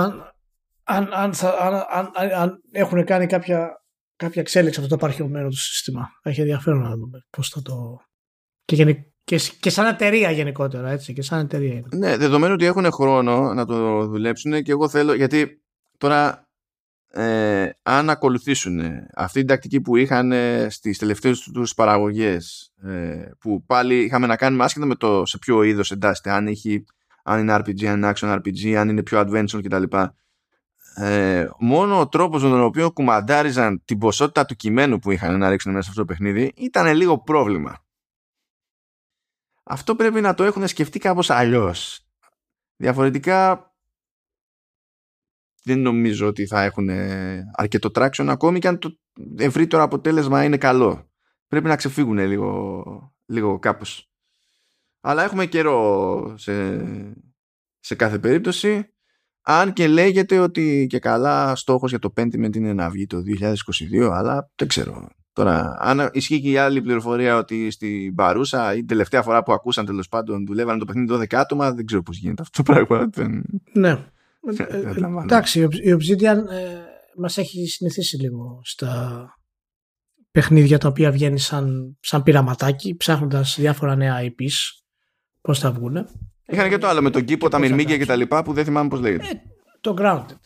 αν, αν, αν, αν, αν έχουν κάνει κάποια, κάποια εξέλιξη αυτό το απαρχαιωμένο του σύστημα. Έχει ενδιαφέρον να δούμε πώς θα το... Και και, και σαν εταιρεία γενικότερα, έτσι. Και σαν εταιρεία είναι. Ναι, δεδομένου ότι έχουν χρόνο να το δουλέψουν και εγώ θέλω. Γιατί τώρα, ε, αν ακολουθήσουν αυτή την τακτική που είχαν στις τελευταίες τους παραγωγές, ε, που πάλι είχαμε να κάνουμε άσχετα με το σε ποιο είδος εντάσσεται, αν, έχει, αν είναι RPG, αν είναι action RPG, αν είναι πιο adventure κτλ. Ε, μόνο ο τρόπος με τον οποίο κουμαντάριζαν την ποσότητα του κειμένου που είχαν να ρίξουν μέσα σε αυτό το παιχνίδι ήταν λίγο πρόβλημα αυτό πρέπει να το έχουν σκεφτεί κάπως αλλιώς. Διαφορετικά δεν νομίζω ότι θα έχουν αρκετό traction ακόμη και αν το ευρύτερο αποτέλεσμα είναι καλό. Πρέπει να ξεφύγουν λίγο, λίγο κάπως. Αλλά έχουμε καιρό σε, σε κάθε περίπτωση. Αν και λέγεται ότι και καλά στόχος για το Pentiment είναι να βγει το 2022, αλλά δεν ξέρω. Τώρα, αν ισχύει και η άλλη πληροφορία ότι στην παρούσα ή την τελευταία φορά που ακούσαν τέλος πάντων δουλεύαν το παιχνίδι 12 άτομα, δεν ξέρω πώς γίνεται αυτό το πράγμα. Ναι. Εντάξει, η Obsidian ε, μας έχει συνηθίσει λίγο στα παιχνίδια τα οποία βγαίνει σαν, σαν πειραματάκι, ψάχνοντας διάφορα νέα IPs, πώς θα βγουν. Είχαν και το άλλο με τον κήπο, τα μυρμήγκια και τα λοιπά που δεν θυμάμαι πώς λέγεται. Ε, το Grounded.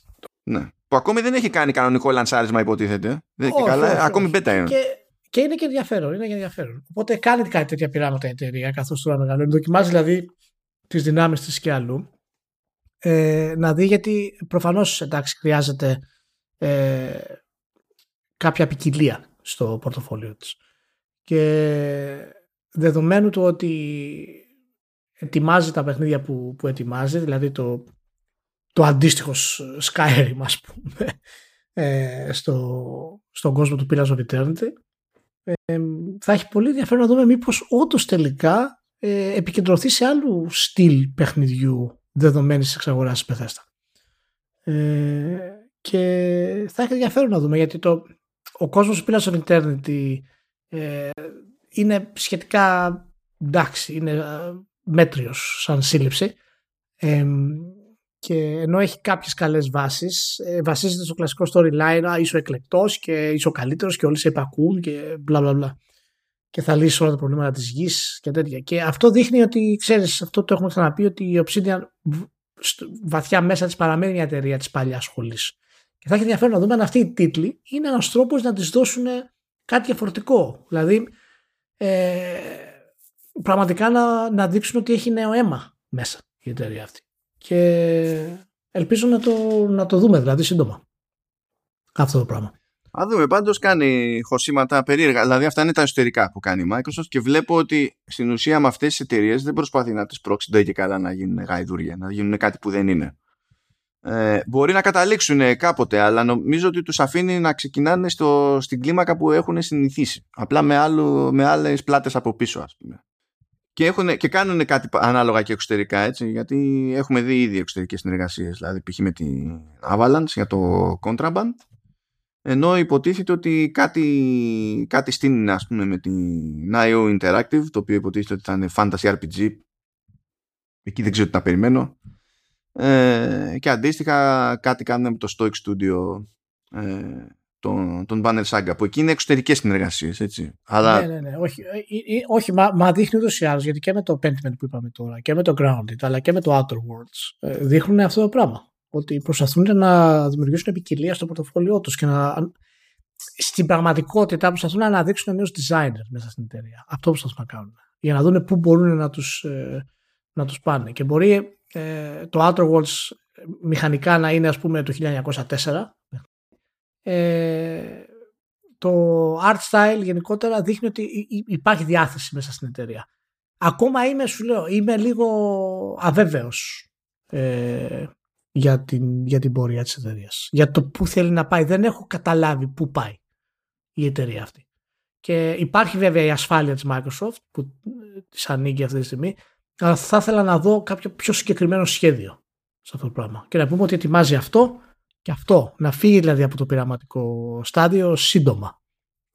Ναι που ακόμη δεν έχει κάνει κανονικό λανσάρισμα υποτίθεται. Δεν όχι, καλά, όχι, ακόμη μπέτα είναι. Και, και είναι και ενδιαφέρον, είναι και ενδιαφέρον. Οπότε κάνει κάτι τέτοια πειράματα η εταιρεία καθώς τώρα μεγαλώνει. Δοκιμάζει δηλαδή τις δυνάμεις της και αλλού. Ε, να δει γιατί προφανώς εντάξει χρειάζεται ε, κάποια ποικιλία στο πορτοφόλιο της και δεδομένου του ότι ετοιμάζει τα παιχνίδια που, που ετοιμάζει δηλαδή το το αντίστοιχο Skyrim ας πούμε ε, στο, στον κόσμο του Pillars of Eternity ε, θα έχει πολύ ενδιαφέρον να δούμε μήπως όντως τελικά ε, επικεντρωθεί σε άλλου στυλ παιχνιδιού δεδομένης εξαγοράς της Bethesda. Ε, και θα έχει ενδιαφέρον να δούμε γιατί το, ο κόσμος του Pillars of Eternity ε, είναι σχετικά εντάξει, είναι ε, μέτριος σαν σύλληψη και ενώ έχει κάποιες καλές βάσεις, ε, βασίζεται στο κλασικό storyline, είσαι ο εκλεκτός και είσαι ο καλύτερος και όλοι σε υπακούν και μπλα μπλα μπλα. Και θα λύσεις όλα τα προβλήματα της γης και τέτοια. Και αυτό δείχνει ότι, ξέρεις, αυτό το έχουμε ξαναπεί, ότι η Obsidian βαθιά μέσα της παραμένει μια εταιρεία της παλιάς σχολής. Και θα έχει ενδιαφέρον να δούμε αν αυτοί οι τίτλοι είναι ένας τρόπος να της δώσουν κάτι διαφορετικό. Δηλαδή, ε, πραγματικά να, να δείξουν ότι έχει νέο αίμα μέσα η εταιρεία αυτή και ελπίζω να το, να το δούμε δηλαδή σύντομα αυτό το πράγμα. Α δούμε, πάντως κάνει χωσήματα περίεργα. Δηλαδή, αυτά είναι τα εσωτερικά που κάνει η Microsoft και βλέπω ότι στην ουσία με αυτές τις εταιρείες δεν προσπαθεί να τις πρόξει και καλά να γίνουν γαϊδούρια, να γίνουν κάτι που δεν είναι. Ε, μπορεί να καταλήξουν κάποτε, αλλά νομίζω ότι τους αφήνει να ξεκινάνε στο, στην κλίμακα που έχουν συνηθίσει. Απλά με, με άλλες πλάτες από πίσω, ας πούμε και, έχουν, και κάνουν κάτι ανάλογα και εξωτερικά έτσι, γιατί έχουμε δει ήδη εξωτερικές συνεργασίες δηλαδή π.χ. με την Avalanche για το Contraband ενώ υποτίθεται ότι κάτι, κάτι στείνει ας πούμε με την IO Interactive το οποίο υποτίθεται ότι θα είναι Fantasy RPG εκεί δεν ξέρω τι να περιμένω ε, και αντίστοιχα κάτι κάνουμε με το Stoic Studio ε, τον, τον Banner Saga που εκεί είναι εξωτερικές συνεργασίες έτσι. Αλλά... Ναι, ναι, ναι. Όχι, ε, ε, ε, όχι μα, μα δείχνει ούτως ή άλλως γιατί και με το Pentiment που είπαμε τώρα και με το Grounded αλλά και με το Outer Worlds δείχνουν αυτό το πράγμα. Ότι προσπαθούν να δημιουργήσουν ποικιλία στο πορτοφόλιό τους και να στην πραγματικότητα προσπαθούν να αναδείξουν νέους designers μέσα στην εταιρεία. Αυτό προσπαθούν να κάνουν. Για να δουν πού μπορούν να τους, να τους πάνε. Και μπορεί το Outer Worlds μηχανικά να είναι ας πούμε το 1904 ε, το art style γενικότερα δείχνει ότι υπάρχει διάθεση μέσα στην εταιρεία. Ακόμα είμαι, σου λέω, είμαι λίγο αβέβαιος ε, για την, για την πορεία της εταιρείας. Για το που θέλει να πάει. Δεν έχω καταλάβει πού πάει η εταιρεία αυτή. Και υπάρχει βέβαια η ασφάλεια της Microsoft που ε, της ανήκει αυτή τη στιγμή αλλά θα ήθελα να δω κάποιο πιο συγκεκριμένο σχέδιο σε αυτό το πράγμα. Και να πούμε ότι ετοιμάζει αυτό και αυτό. Να φύγει δηλαδή από το πειραματικό στάδιο σύντομα.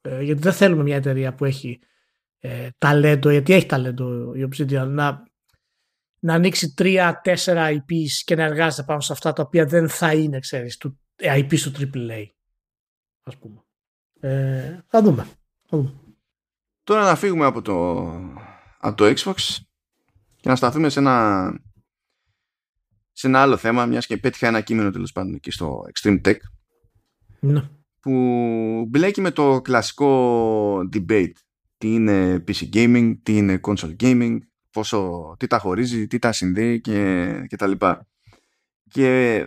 Ε, γιατί δεν θέλουμε μια εταιρεία που έχει ε, ταλέντο, γιατί έχει ταλέντο η Obsidian, να, να ανοίξει τρία-τέσσερα IPs και να εργάζεται πάνω σε αυτά τα οποία δεν θα είναι, ξέρεις, του, ε, IPs του AAA. Ας πούμε. Ε, θα δούμε. Θα δούμε. Τώρα να φύγουμε από το, από το Xbox και να σταθούμε σε ένα, σε ένα άλλο θέμα, μιας και πέτυχα ένα κείμενο τέλος πάντων εκεί στο Extreme Tech. Ναι. Που μπλέκει με το κλασικό debate. Τι είναι PC gaming, τι είναι console gaming, πόσο, τι τα χωρίζει, τι τα συνδέει και, και τα λοιπά. Και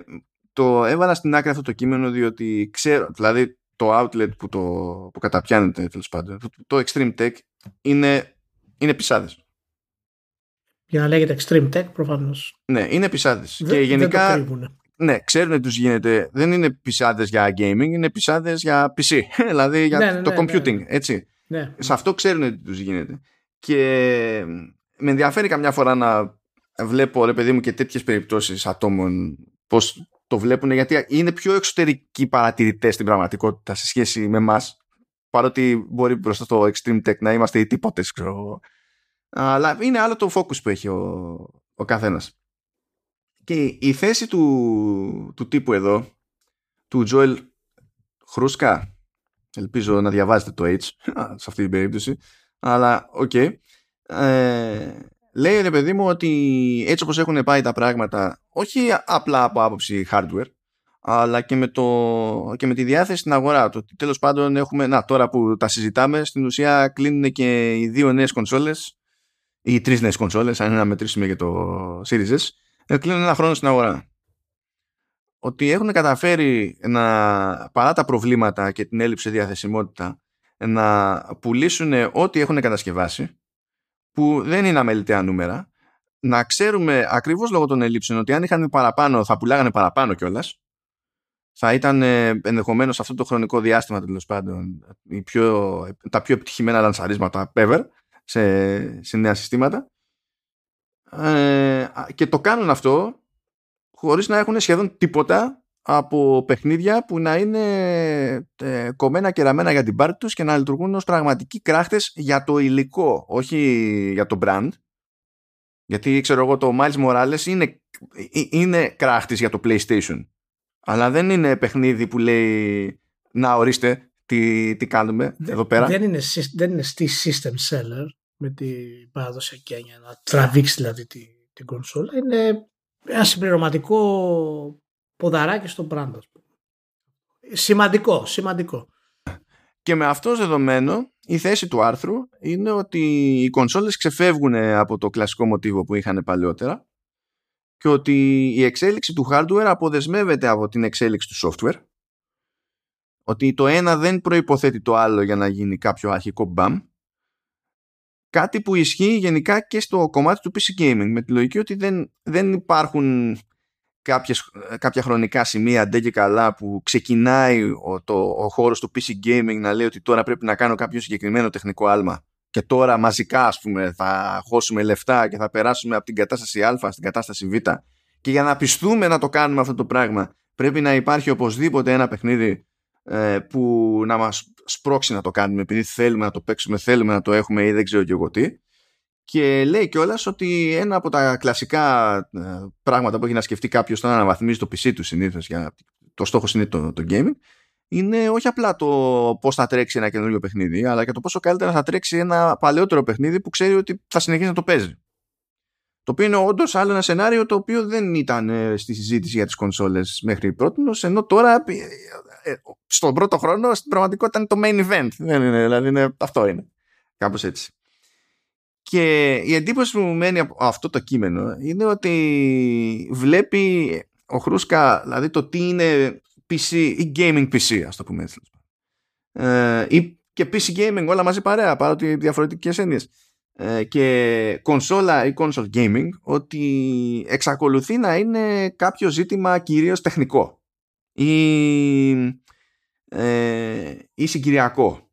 το έβαλα στην άκρη αυτό το κείμενο διότι ξέρω, δηλαδή το outlet που, το, που καταπιάνεται τέλος πάντων, το, το Extreme Tech είναι, είναι πισάδες. Για να λέγεται extreme tech προφανώς. Ναι, είναι πισάδες. Και γενικά. Δεν το ναι, ξέρουν τι τους γίνεται. Δεν είναι πισάδες για gaming, είναι πισάδες για PC. δηλαδή για ναι, ναι, το ναι, computing. ναι. Έτσι. Ναι. Σε αυτό ξέρουν τι τους γίνεται. Και με ενδιαφέρει καμιά φορά να βλέπω, ρε παιδί μου, και τέτοιες περιπτώσεις ατόμων πώς το βλέπουν, γιατί είναι πιο εξωτερικοί παρατηρητές στην πραγματικότητα σε σχέση με εμάς. Παρότι μπορεί μπροστά στο ExtremeTech να είμαστε οι τίποτε, ξέρω αλλά είναι άλλο το focus που έχει ο, ο καθένας. Και η θέση του, του τύπου εδώ, του Joel Hruska, ελπίζω να διαβάζετε το H σε αυτή την περίπτωση, αλλά OK, okay, ε, λέει ρε παιδί μου ότι έτσι όπως έχουν πάει τα πράγματα, όχι απλά από άποψη hardware, αλλά και με, το, και με τη διάθεση στην αγορά. Το ότι τέλος πάντων έχουμε, να τώρα που τα συζητάμε, στην ουσία κλείνουν και οι δύο νέες κονσόλες ή τρεις νέες κονσόλες, αν είναι να μετρήσουμε για το Series S, ε, κλείνουν ένα χρόνο στην αγορά. Ότι έχουν καταφέρει να, παρά τα προβλήματα και την έλλειψη διαθεσιμότητα, να πουλήσουν ό,τι έχουν κατασκευάσει, που δεν είναι αμεληταία νούμερα, να ξέρουμε ακριβώς λόγω των ελλείψεων ότι αν είχαν παραπάνω θα πουλάγανε παραπάνω κιόλας. Θα ήταν ε, ενδεχομένως αυτό το χρονικό διάστημα τέλος πάντων πιο, τα πιο επιτυχημένα λανσαρίσματα ever σε, σε νέα συστήματα ε, και το κάνουν αυτό χωρίς να έχουν σχεδόν τίποτα από παιχνίδια που να είναι ε, κομμένα και ραμμένα για την πάρτι τους και να λειτουργούν ως πραγματικοί κράχτες για το υλικό, όχι για το brand. Γιατί ξέρω εγώ το Miles Morales είναι, ε, είναι κράχτης για το PlayStation. Αλλά δεν είναι παιχνίδι που λέει να ορίστε τι, τι κάνουμε εδώ πέρα. Δεν είναι, δεν είναι στη system seller με την παραδοσιακή έννοια να τραβήξει δηλαδή την, την κονσόλα. Είναι ένα συμπληρωματικό ποδαράκι στο brand. Σημαντικό, σημαντικό. Και με αυτό δεδομένο η θέση του άρθρου είναι ότι οι κονσόλες ξεφεύγουν από το κλασικό μοτίβο που είχαν παλιότερα και ότι η εξέλιξη του hardware αποδεσμεύεται από την εξέλιξη του software ότι το ένα δεν προϋποθέτει το άλλο για να γίνει κάποιο αρχικό μπαμ κάτι που ισχύει γενικά και στο κομμάτι του PC Gaming με τη λογική ότι δεν, δεν υπάρχουν κάποιες, κάποια χρονικά σημεία ντε και καλά που ξεκινάει ο, το, ο χώρος του PC Gaming να λέει ότι τώρα πρέπει να κάνω κάποιο συγκεκριμένο τεχνικό άλμα. Και τώρα μαζικά ας πούμε θα χώσουμε λεφτά και θα περάσουμε από την κατάσταση Α στην κατάσταση Β. Και για να πιστούμε να το κάνουμε αυτό το πράγμα πρέπει να υπάρχει οπωσδήποτε ένα παιχνίδι ε, που να μας σπρώξει να το κάνουμε επειδή θέλουμε να το παίξουμε, θέλουμε να το έχουμε ή δεν ξέρω και εγώ τι. Και λέει κιόλας ότι ένα από τα κλασικά ε, πράγματα που έχει να σκεφτεί κάποιος όταν αναβαθμίζει το PC του συνήθως, για το στόχος είναι το, το gaming, είναι όχι απλά το πώς θα τρέξει ένα καινούριο παιχνίδι, αλλά και το πόσο καλύτερα θα τρέξει ένα παλαιότερο παιχνίδι που ξέρει ότι θα συνεχίσει να το παίζει. Το οποίο είναι όντως άλλο ένα σενάριο το οποίο δεν ήταν ε, στη συζήτηση για τις κονσόλες μέχρι πρώτη, ενώ τώρα ε, ε, στον πρώτο χρόνο στην πραγματικότητα είναι το main event. Δεν είναι, δηλαδή είναι, αυτό είναι. Κάπως έτσι. Και η εντύπωση που μου μένει από αυτό το κείμενο είναι ότι βλέπει ο Χρούσκα δηλαδή το τι είναι PC ή gaming PC, ας το πούμε έτσι. Ε, ή και PC gaming όλα μαζί παρέα, παρότι διαφορετικές έννοιες. Ε, και κονσόλα ή console gaming ότι εξακολουθεί να είναι κάποιο ζήτημα κυρίως τεχνικό ή, ε, ή συγκυριακό.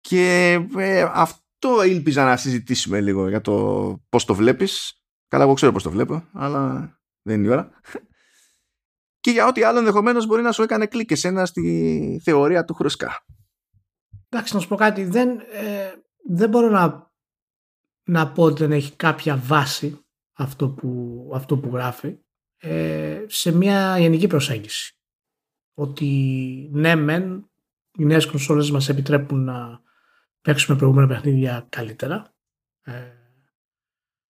Και ε, αυτό ήλπιζα να συζητήσουμε λίγο για το πώς το βλέπεις. Καλά, εγώ ξέρω πώς το βλέπω, αλλά δεν είναι η ώρα. Και για ό,τι άλλο ενδεχομένως μπορεί να σου έκανε κλικ εσένα στη θεωρία του Χρουσκά. Εντάξει, να σου πω κάτι. Δεν, ε, δεν μπορώ να, να πω ότι δεν έχει κάποια βάση αυτό που, αυτό που γράφει ε, σε μια γενική προσέγγιση. Ότι ναι μεν οι νέες κονσόλες μας επιτρέπουν να παίξουμε προηγούμενα παιχνίδια καλύτερα. Ε,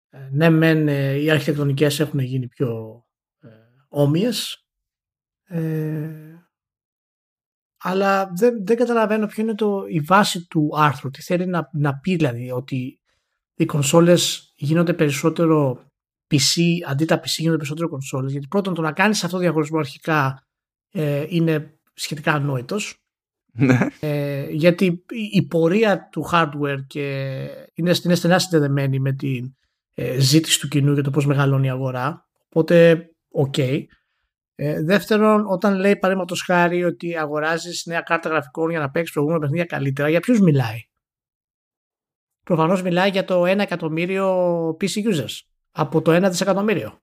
ε ναι μεν ε, οι αρχιτεκτονικές έχουν γίνει πιο ε, όμοιες αλλά δεν, δεν καταλαβαίνω ποιο είναι το, η βάση του άρθρου. Τι θέλει να, να πει δηλαδή ότι οι κονσόλες γίνονται περισσότερο PC, αντί τα PC γίνονται περισσότερο κονσόλες. Γιατί πρώτον το να κάνεις αυτό το διαχωρισμό αρχικά ε, είναι σχετικά ανόητος. Ναι. ε, γιατί η πορεία του hardware και είναι, είναι στενά συνδεδεμένη με τη ε, ζήτηση του κοινού για το πώς μεγαλώνει η αγορά. Οπότε, OK. Okay. Ε, δεύτερον, όταν λέει παραδείγματος χάρη ότι αγοράζεις νέα κάρτα γραφικών για να παίξεις προηγούμενα παιχνίδια καλύτερα, για ποιους μιλάει; Προφανώς μιλάει για το 1 εκατομμύριο PC users από το 1 δισεκατομμύριο.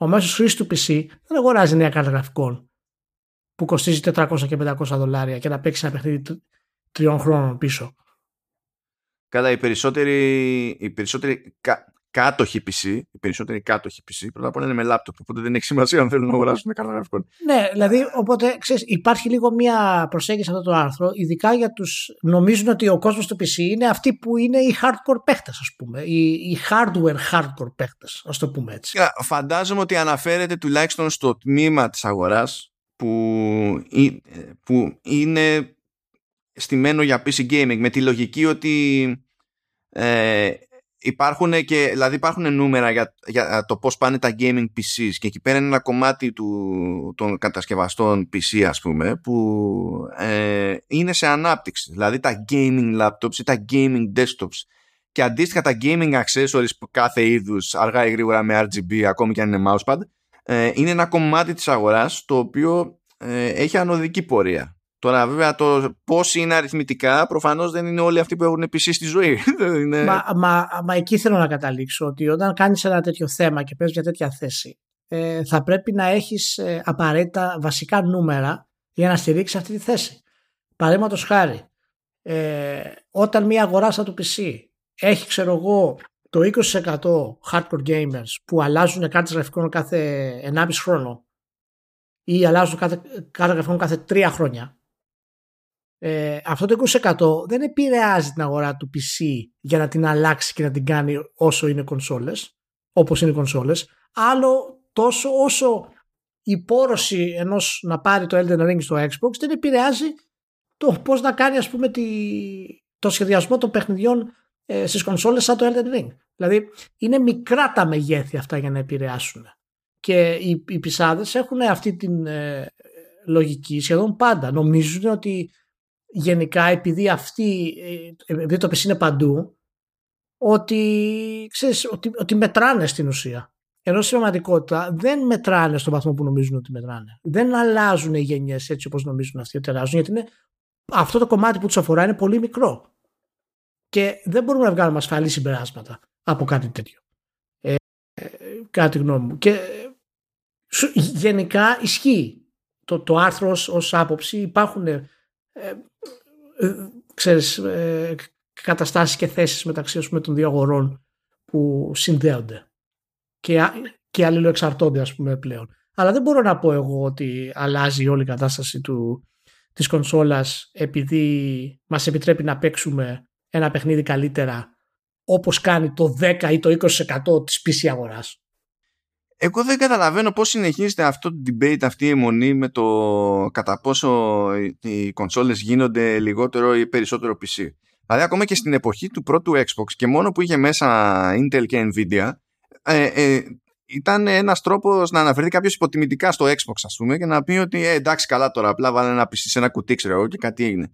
Ο μέσος χρήστη του PC δεν αγοράζει νέα κάρτα γραφικών που κοστίζει 400 και 500 δολάρια και να παίξει ένα παιχνίδι τριών χρόνων πίσω. Καλά, οι περισσότεροι, οι περισσότεροι κάτοχοι PC, οι περισσότεροι κάτοχοι PC, πρώτα απ' όλα είναι με λάπτοπ. Οπότε δεν έχει σημασία αν θέλουν να αγοράσουν κάρτα γραφικών. Ναι, δηλαδή, οπότε ξέρεις, υπάρχει λίγο μια προσέγγιση σε αυτό το άρθρο, ειδικά για τους. Νομίζουν ότι ο κόσμος του PC είναι αυτοί που είναι οι hardcore παίχτες, ας πούμε. Οι, οι hardware hardcore παίχτες, ας το πούμε έτσι. Φαντάζομαι ότι αναφέρεται τουλάχιστον στο τμήμα της αγοράς που, που είναι στημένο για PC gaming με τη λογική ότι ε, υπάρχουν και, δηλαδή υπάρχουν νούμερα για, για το πώς πάνε τα gaming PCs και εκεί πέρα είναι ένα κομμάτι του, των κατασκευαστών PC ας πούμε που ε, είναι σε ανάπτυξη. Δηλαδή τα gaming laptops ή τα gaming desktops. Και αντίστοιχα τα gaming accessories που κάθε είδους αργά ή γρήγορα με RGB ακόμη και αν είναι mousepad ε, είναι ένα κομμάτι της αγοράς το οποίο ε, έχει ανωδική πορεία Τώρα βέβαια το πώς είναι αριθμητικά προφανώς δεν είναι όλοι αυτοί που έχουν επίση στη ζωή. είναι... μα, μα, μα εκεί θέλω να καταλήξω ότι όταν κάνεις ένα τέτοιο θέμα και παίζεις μια τέτοια θέση ε, θα πρέπει να έχεις ε, απαραίτητα βασικά νούμερα για να στηρίξεις αυτή τη θέση. Παραδείγματος χάρη, ε, όταν μια αγορά σαν το PC έχει ξέρω εγώ το 20% hardcore gamers που αλλάζουν κάρτε γραφικών κάθε 1,5 χρόνο ή αλλάζουν κάθε, κάρτα γραφικών κάθε 3 χρόνια ε, αυτό το 20% δεν επηρεάζει την αγορά του PC για να την αλλάξει και να την κάνει όσο είναι κονσόλες, όπως είναι κονσόλες. Άλλο τόσο όσο η πόρωση ενός να πάρει το Elden Ring στο Xbox δεν επηρεάζει το πώς να κάνει ας πούμε τη, το σχεδιασμό των παιχνιδιών ε, στις κονσόλες σαν το Elden Ring. Δηλαδή είναι μικρά τα μεγέθη αυτά για να επηρεάσουν. Και οι, οι πισάδες έχουν αυτή την ε, λογική σχεδόν πάντα. Νομίζουν ότι γενικά επειδή αυτή, ε, επειδή το PC είναι παντού, ότι, ξέρεις, ότι, ότι μετράνε στην ουσία. Ενώ στην πραγματικότητα δεν μετράνε στον βαθμό που νομίζουν ότι μετράνε. Δεν αλλάζουν οι γενιές έτσι όπως νομίζουν αυτοί ότι αλλάζουν, γιατί είναι, αυτό το κομμάτι που τους αφορά είναι πολύ μικρό. Και δεν μπορούμε να βγάλουμε ασφαλή συμπεράσματα από κάτι τέτοιο. Ε, ε, κάτι γνώμη μου. Και γενικά ισχύει το, το άρθρος ως άποψη. Υπάρχουν ε, ε, ξέρεις, ε, καταστάσεις και θέσεις μεταξύ πούμε, των δύο αγορών που συνδέονται και, και αλληλοεξαρτώνται ας πούμε πλέον. Αλλά δεν μπορώ να πω εγώ ότι αλλάζει όλη η κατάσταση του, της κονσόλας επειδή μας επιτρέπει να παίξουμε ένα παιχνίδι καλύτερα όπως κάνει το 10 ή το 20% της PC αγοράς. Εγώ δεν καταλαβαίνω πώς συνεχίζεται αυτό το debate, αυτή η αιμονή με το κατά πόσο οι κονσόλες γίνονται λιγότερο ή περισσότερο PC. Δηλαδή ακόμα και στην εποχή του πρώτου Xbox και μόνο που είχε μέσα Intel και Nvidia ε, ε, ήταν ένας τρόπος να αναφερθεί κάποιος υποτιμητικά στο Xbox ας πούμε και να πει ότι ε, εντάξει καλά τώρα απλά βάλε ένα PC σε ένα κουτί ξέρω εγώ και κάτι έγινε.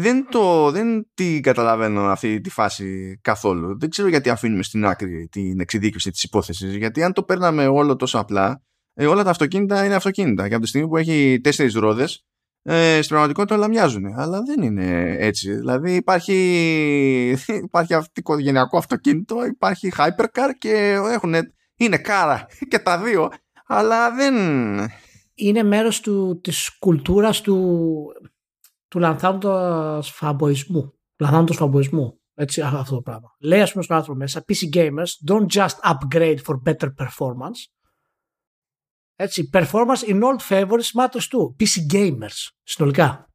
Δεν, το, δεν την καταλαβαίνω αυτή τη φάση καθόλου. Δεν ξέρω γιατί αφήνουμε στην άκρη την εξειδίκευση της υπόθεσης. Γιατί αν το παίρναμε όλο τόσο απλά, ε, όλα τα αυτοκίνητα είναι αυτοκίνητα. Και από τη στιγμή που έχει τέσσερις ρόδες, ε, στην πραγματικότητα όλα μοιάζουν. Αλλά δεν είναι έτσι. Δηλαδή υπάρχει, υπάρχει οικογενειακό αυτοκίνητο, υπάρχει hypercar και έχουν, είναι κάρα και τα δύο. Αλλά δεν... Είναι μέρος του, της κουλτούρας του του λανθάνοντος φαμποϊσμού. Λανθάνοντος φαμποϊσμού. Έτσι, αυτό το πράγμα. Λέει, ας πούμε, στο άρθρο μέσα, PC gamers don't just upgrade for better performance. Έτσι, performance in old favors matters too. PC gamers, συνολικά.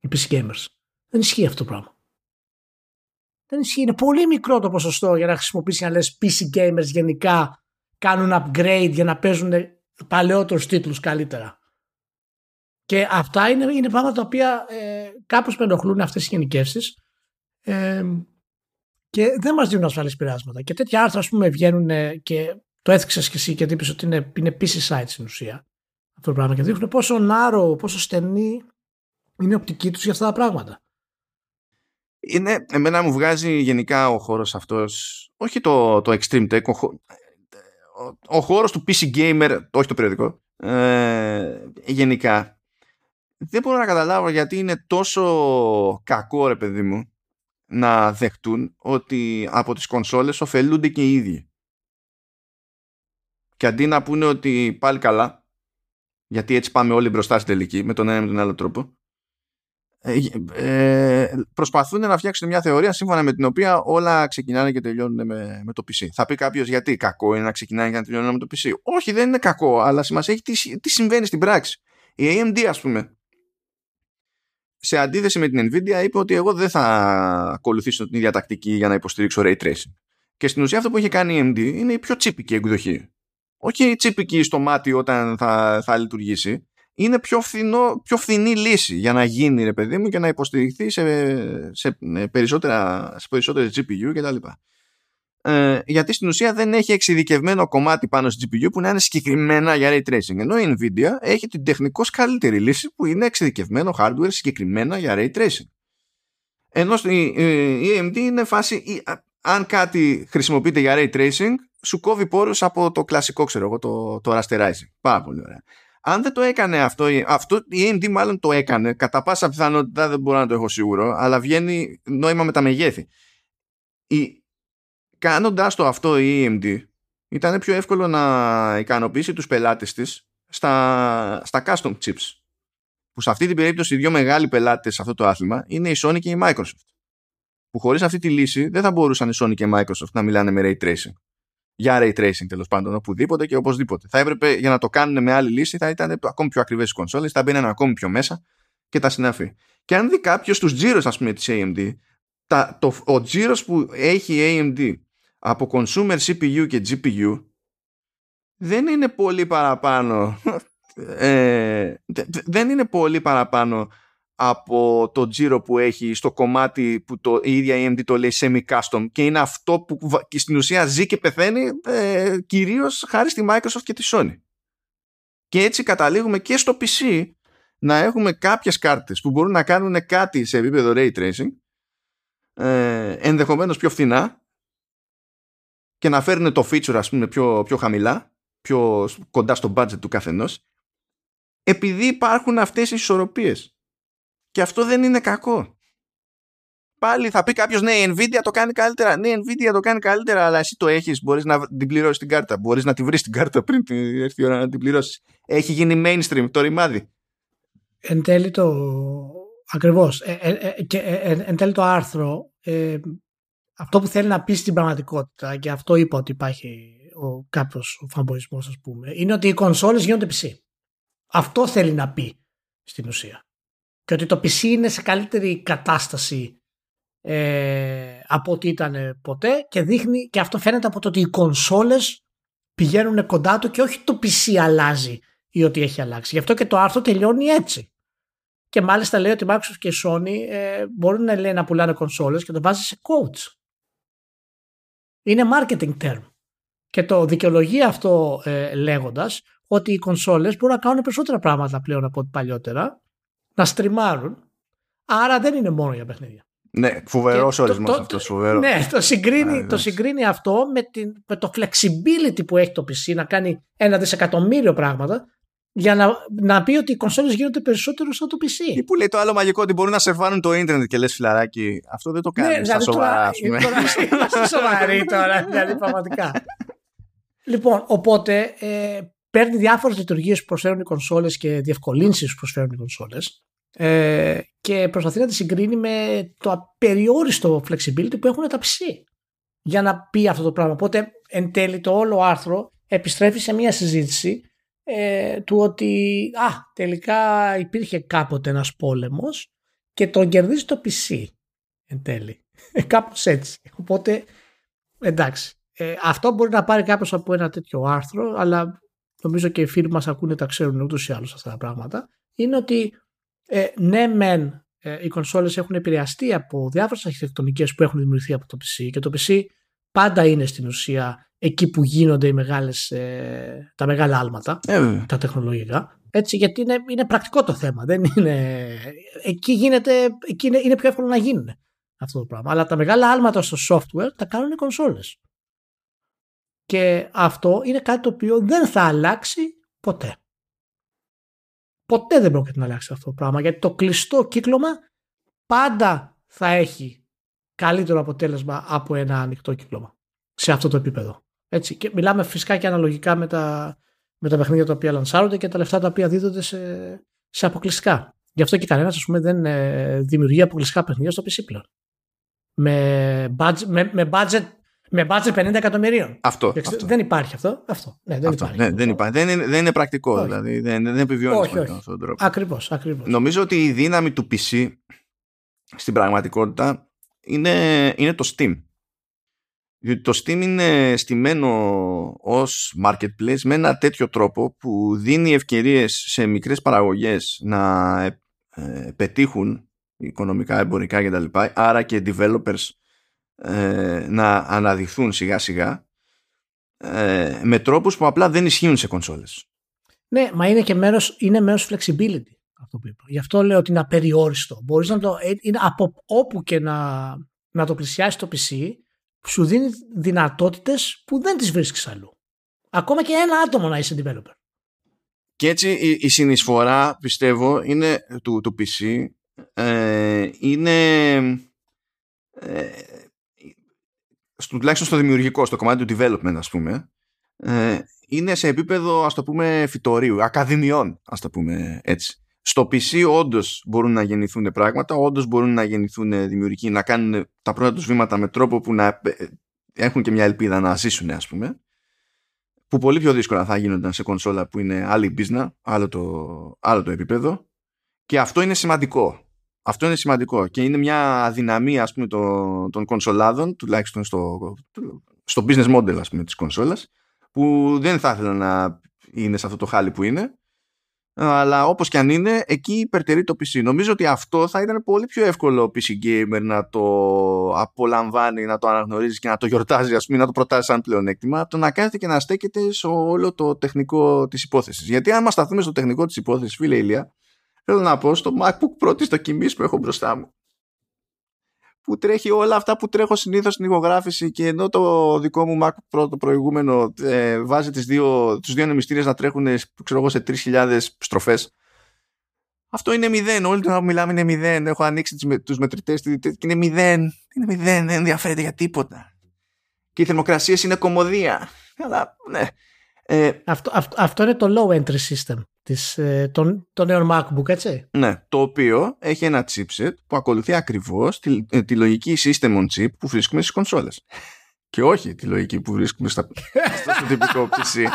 Οι PC gamers. Δεν ισχύει αυτό το πράγμα. Δεν ισχύει. Είναι πολύ μικρό το ποσοστό για να χρησιμοποιήσει να λες PC gamers γενικά κάνουν upgrade για να παίζουν παλαιότερους τίτλους καλύτερα. Και αυτά είναι, είναι πράγματα τα οποία ε, κάπως με ενοχλούν αυτές οι γενικεύσεις ε, και δεν μας δίνουν ασφαλείς πειράσματα. Και τέτοια άρθρα, ας πούμε, βγαίνουν και το έθιξες και εσύ και είπες ότι είναι, είναι PC site στην ουσία. Αυτό το πράγμα και δείχνουν πόσο νάρο, πόσο στενή είναι η οπτική τους για αυτά τα πράγματα. Είναι, εμένα μου βγάζει γενικά ο χώρος αυτός, όχι το, το extreme tech, ο, ο, ο χώρος του PC gamer, όχι το περιοδικό, ε, γενικά δεν μπορώ να καταλάβω γιατί είναι τόσο κακό ρε παιδί μου να δεχτούν ότι από τις κονσόλες ωφελούνται και οι ίδιοι. Και αντί να πούνε ότι πάλι καλά, γιατί έτσι πάμε όλοι μπροστά στην τελική με τον ένα με τον άλλο τρόπο, ε, ε, προσπαθούν να φτιάξουν μια θεωρία σύμφωνα με την οποία όλα ξεκινάνε και τελειώνουν με, με το PC. Θα πει κάποιος γιατί κακό είναι να ξεκινάνε και να τελειώνουν με το PC. Όχι, δεν είναι κακό, αλλά σημασία έχει τι, τι συμβαίνει στην πράξη. Η AMD, ας πούμε, σε αντίθεση με την Nvidia είπε ότι εγώ δεν θα ακολουθήσω την ίδια τακτική για να υποστηρίξω Ray Tracing. Και στην ουσία αυτό που έχει κάνει η AMD είναι η πιο τσίπικη εκδοχή. Όχι η τσίπικη στο μάτι όταν θα, θα λειτουργήσει. Είναι πιο, φθηνό, πιο φθηνή λύση για να γίνει ρε παιδί μου και να υποστηριχθεί σε, σε, περισσότερα, σε περισσότερες GPU κτλ ε, γιατί στην ουσία δεν έχει εξειδικευμένο κομμάτι πάνω στη GPU που να είναι συγκεκριμένα για ray tracing. Ενώ η Nvidia έχει την τεχνικώς καλύτερη λύση που είναι εξειδικευμένο hardware συγκεκριμένα για ray tracing. Ενώ η, η AMD είναι φάση, αν κάτι χρησιμοποιείται για ray tracing, σου κόβει πόρους από το κλασικό, ξέρω εγώ, το, το rasterizing. Πάρα πολύ ωραία. Αν δεν το έκανε αυτό, αυτό, η AMD μάλλον το έκανε, κατά πάσα πιθανότητα δεν μπορώ να το έχω σίγουρο, αλλά βγαίνει νόημα με τα μεγέθη. Η, κάνοντας το αυτό η AMD ήταν πιο εύκολο να ικανοποιήσει τους πελάτες της στα, στα custom chips. Που σε αυτή την περίπτωση οι δύο μεγάλοι πελάτες σε αυτό το άθλημα είναι η Sony και η Microsoft. Που χωρίς αυτή τη λύση δεν θα μπορούσαν η Sony και η Microsoft να μιλάνε με Ray Tracing. Για Ray Tracing τέλος πάντων οπουδήποτε και οπωσδήποτε. Θα έπρεπε για να το κάνουν με άλλη λύση θα ήταν ακόμη πιο ακριβές οι κονσόλες θα μπαίνουν ακόμη πιο μέσα και τα συναφή. Και αν δει κάποιος τους τζίρους ας πούμε της AMD τα, το, ο τζίρος που έχει η AMD από consumer CPU και GPU δεν είναι πολύ παραπάνω ε, δεν είναι πολύ παραπάνω από το τζίρο που έχει στο κομμάτι που το, η ίδια η AMD το λέει semi-custom και είναι αυτό που στην ουσία ζει και πεθαίνει ε, κυρίως χάρη στη Microsoft και τη Sony. Και έτσι καταλήγουμε και στο PC να έχουμε κάποιες κάρτες που μπορούν να κάνουν κάτι σε επίπεδο ray tracing ε, ενδεχομένως πιο φθηνά και να φέρουν το feature ας πούμε πιο, πιο χαμηλά, πιο κοντά στο budget του καθενός, επειδή υπάρχουν αυτές οι ισορροπίες. Και αυτό δεν είναι κακό. Πάλι θα πει κάποιος, ναι, η Nvidia το κάνει καλύτερα. Ναι, η Nvidia το κάνει καλύτερα, αλλά εσύ το έχεις. Μπορείς να την πληρώσεις την κάρτα. Μπορείς να τη βρεις την κάρτα πριν έρθει η ώρα να την πληρώσεις. Έχει γίνει mainstream το ρημάδι. Εν τέλει το. Ακριβώς. Ε, ε, ε, και εν τέλει το άρθρο αυτό που θέλει να πει στην πραγματικότητα και αυτό είπα ότι υπάρχει ο, κάποιος ο φαμποϊσμός ας πούμε είναι ότι οι κονσόλες γίνονται PC. Αυτό θέλει να πει στην ουσία. Και ότι το PC είναι σε καλύτερη κατάσταση ε, από ό,τι ήταν ποτέ και δείχνει και αυτό φαίνεται από το ότι οι κονσόλες πηγαίνουν κοντά του και όχι το PC αλλάζει ή ότι έχει αλλάξει. Γι' αυτό και το άρθρο τελειώνει έτσι. Και μάλιστα λέει ότι η Microsoft και η Sony ε, μπορούν να, λέει, να πουλάνε κονσόλες και το βάζει σε quotes. Είναι marketing term. Και το δικαιολογεί αυτό ε, λέγοντας ότι οι κονσόλες μπορούν να κάνουν περισσότερα πράγματα πλέον από ό,τι παλιότερα, να στριμάρουν, Άρα δεν είναι μόνο για παιχνίδια. Ναι, φοβερός ορισμός αυτός. Φοβερός. Ναι, το συγκρίνει, το συγκρίνει αυτό με, την, με το flexibility που έχει το PC να κάνει ένα δισεκατομμύριο πράγματα για να, να πει ότι οι κονσόλες γίνονται περισσότερο σαν το PC. Ή που λέει το άλλο μαγικό ότι μπορούν να σερβάνουν το ίντερνετ και λες φιλαράκι. Αυτό δεν το κάνεις. Ναι, δηλαδή, σοβαρά, ας πούμε. Τώρα, είμαστε σοβαροί τώρα, δηλαδή πραγματικά. λοιπόν, οπότε ε, παίρνει διάφορες λειτουργίες που προσφέρουν οι κονσόλες και διευκολύνσεις που προσφέρουν οι κονσόλες ε, και προσπαθεί να τη συγκρίνει με το απεριόριστο flexibility που έχουν τα PC για να πει αυτό το πράγμα. Οπότε εν τέλει το όλο άρθρο επιστρέφει σε μια συζήτηση ε, του ότι α, τελικά υπήρχε κάποτε ένας πόλεμος και τον κερδίζει το PC εν τέλει. Ε, κάπως έτσι. Οπότε εντάξει. Ε, αυτό μπορεί να πάρει κάποιος από ένα τέτοιο άρθρο αλλά νομίζω και οι φίλοι μας ακούνε τα ξέρουν ούτως ή άλλως αυτά τα πράγματα είναι ότι ε, ναι μεν ε, οι κονσόλες έχουν επηρεαστεί από διάφορες αρχιτεκτονικές που έχουν δημιουργηθεί από το PC και το PC πάντα είναι στην ουσία εκεί που γίνονται οι μεγάλες, ε, τα μεγάλα άλματα, ε, τα τεχνολογικά. Έτσι, γιατί είναι, είναι πρακτικό το θέμα. Δεν είναι, εκεί γίνεται, εκεί είναι, είναι πιο εύκολο να γίνουν αυτό το πράγμα. Αλλά τα μεγάλα άλματα στο software τα κάνουν οι κονσόλες. Και αυτό είναι κάτι το οποίο δεν θα αλλάξει ποτέ. Ποτέ δεν πρόκειται να αλλάξει αυτό το πράγμα γιατί το κλειστό κύκλωμα πάντα θα έχει καλύτερο αποτέλεσμα από ένα ανοιχτό κύκλωμα σε αυτό το επίπεδο. Έτσι. Και μιλάμε φυσικά και αναλογικά με τα, με τα παιχνίδια τα οποία λανσάρονται και τα λεφτά τα οποία δίδονται σε, σε αποκλειστικά. Γι' αυτό και κανένας δεν ε, δημιουργεί αποκλειστικά παιχνίδια στο PC πλέον. Με budget, με, με budget με budget 50 εκατομμυρίων. Αυτό, Δεν υπάρχει αυτό. αυτό. Ναι, δεν, αυτό. Υπάρχει. Ναι, δεν, υπάρχει. Δεν, είναι, δεν είναι πρακτικό. Όχι. Δηλαδή δεν, δεν επιβιώνεις όχι, όχι. αυτόν τον τρόπο. Ακριβώς. Ακριβώς. Νομίζω ότι η δύναμη του PC στην πραγματικότητα είναι, είναι το Steam. Διότι το Steam είναι στημένο ως marketplace με ένα τέτοιο τρόπο που δίνει ευκαιρίες σε μικρές παραγωγές να ε, ε πετύχουν οικονομικά, εμπορικά κτλ. Άρα και developers ε, να αναδειχθούν σιγά σιγά ε, με τρόπους που απλά δεν ισχύουν σε κονσόλες. Ναι, μα είναι και μέρος, είναι μέρος flexibility αυτό που είπα. Γι' αυτό λέω ότι είναι απεριόριστο. Μπορείς να το, ε, είναι από όπου και να, να το πλησιάσεις το PC σου δίνει δυνατότητες που δεν τις βρίσκεις αλλού. Ακόμα και ένα άτομο να είσαι developer. Και έτσι η, η συνεισφορά πιστεύω είναι του, του PC ε, είναι ε, τουλάχιστον στο δημιουργικό, στο κομμάτι του development ας πούμε, ε, είναι σε επίπεδο ας το πούμε φυτορίου, ακαδημιών ας το πούμε έτσι. Στο PC όντως μπορούν να γεννηθούν πράγματα, όντως μπορούν να γεννηθούν δημιουργικοί, να κάνουν τα πρώτα τους βήματα με τρόπο που να ε, έχουν και μια ελπίδα να ζήσουν ας πούμε που πολύ πιο δύσκολα θα γίνονταν σε κονσόλα που είναι άλλη business, άλλο το, άλλο το επίπεδο. Και αυτό είναι σημαντικό. Αυτό είναι σημαντικό και είναι μια αδυναμία ας πούμε των, των κονσολάδων τουλάχιστον στο, στο business model ας πούμε της κονσόλας που δεν θα ήθελα να είναι σε αυτό το χάλι που είναι αλλά όπως και αν είναι εκεί υπερτερεί το PC νομίζω ότι αυτό θα ήταν πολύ πιο εύκολο ο PC gamer να το απολαμβάνει να το αναγνωρίζει και να το γιορτάζει ας πούμε να το προτάσει σαν πλεονέκτημα το να κάθεται και να στέκεται σε όλο το τεχνικό της υπόθεσης. Γιατί αν μας σταθούμε στο τεχνικό της υπόθεσης φίλε Ηλία Θέλω να πω στο MacBook πρώτη στο κοιμής που έχω μπροστά μου που τρέχει όλα αυτά που τρέχω συνήθως στην ηχογράφηση και ενώ το δικό μου MacBook Pro το προηγούμενο ε, βάζει τις δύο, τους δύο νομιστήρες να τρέχουν ξέρω εγώ, σε 3.000 στροφές αυτό είναι μηδέν. Όλοι τώρα που μιλάμε είναι μηδέν. Έχω ανοίξει τους μετρητές και είναι μηδέν. Είναι μηδέν. Δεν ενδιαφέρεται για τίποτα. Και οι θερμοκρασίες είναι κομμωδία. Αλλά ναι. Ε, αυτό, αυτό, αυτό είναι το low entry system της, ε, το, το νέο MacBook, έτσι. Ναι, το οποίο έχει ένα chipset που ακολουθεί ακριβώς τη, ε, τη λογική system on chip που βρίσκουμε στις κονσόλες. Και όχι τη λογική που βρίσκουμε στα, στο τυπικό PC.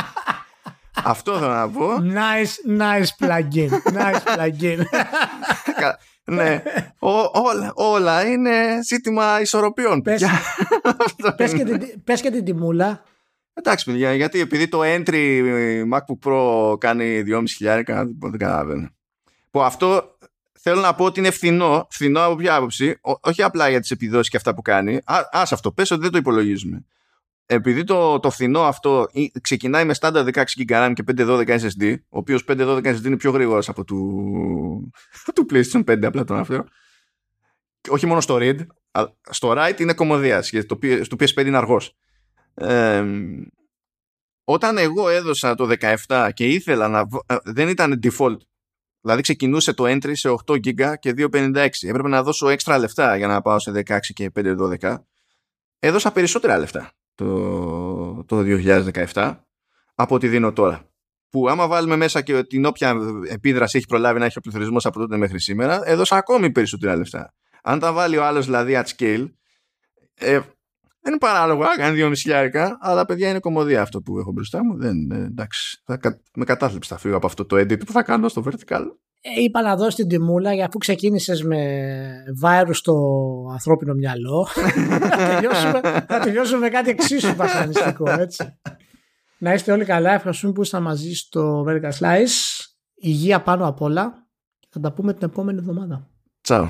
Αυτό θα να πω. Nice, nice plugin. Nice plugin. ναι, όλα, όλα είναι ζήτημα ισορροπιών. Πες, πες, και την, πες και την τιμούλα. Εντάξει, παιδιά, γιατί επειδή το entry MacBook Pro κάνει 2,5 χιλιάρικα, δεν καταλαβαίνω. Που αυτό θέλω να πω ότι είναι φθηνό, φθηνό από ποια άποψη, όχι απλά για τις επιδόσεις και αυτά που κάνει. Α ας αυτό, πες ότι δεν το υπολογίζουμε. Επειδή το, το φθηνό αυτό ξεκινάει με στάντα 16 GB RAM και 512 SSD, ο οποίος 512 SSD είναι πιο γρήγορος από του, του PlayStation 5, απλά τον αναφέρω. όχι μόνο στο read, στο write είναι κομμωδίας. Στο PS5 είναι αργός. Ε, όταν εγώ έδωσα το 17 και ήθελα να. Δεν ήταν default. Δηλαδή ξεκινούσε το entry σε 8 GB και 256. Έπρεπε να δώσω έξτρα λεφτά για να πάω σε 16 και 512. Έδωσα περισσότερα λεφτά το, το 2017 από ό,τι δίνω τώρα. Που άμα βάλουμε μέσα και την όποια επίδραση έχει προλάβει να έχει ο πληθωρισμός από τότε μέχρι σήμερα, έδωσα ακόμη περισσότερα λεφτά. Αν τα βάλει ο άλλος δηλαδή at scale, ε, δεν είναι παράλογο να κάνει δύο μισιλιάρικα, αλλά παιδιά είναι κομμωδία αυτό που έχω μπροστά μου. Δεν, ε, εντάξει, θα, με κατάθλιψη θα φύγω από αυτό το edit που θα κάνω στο vertical. Ε, είπα να δώσει την τιμούλα για αφού ξεκίνησες με βάρου στο ανθρώπινο μυαλό. θα, τελειώσουμε, θα τελειώσουμε με κάτι εξίσου βασανιστικό, έτσι. να είστε όλοι καλά. Ευχαριστούμε που ήσασταν μαζί στο Vertical Slice. Υγεία πάνω απ' όλα. Θα τα πούμε την επόμενη εβδομάδα. Ciao.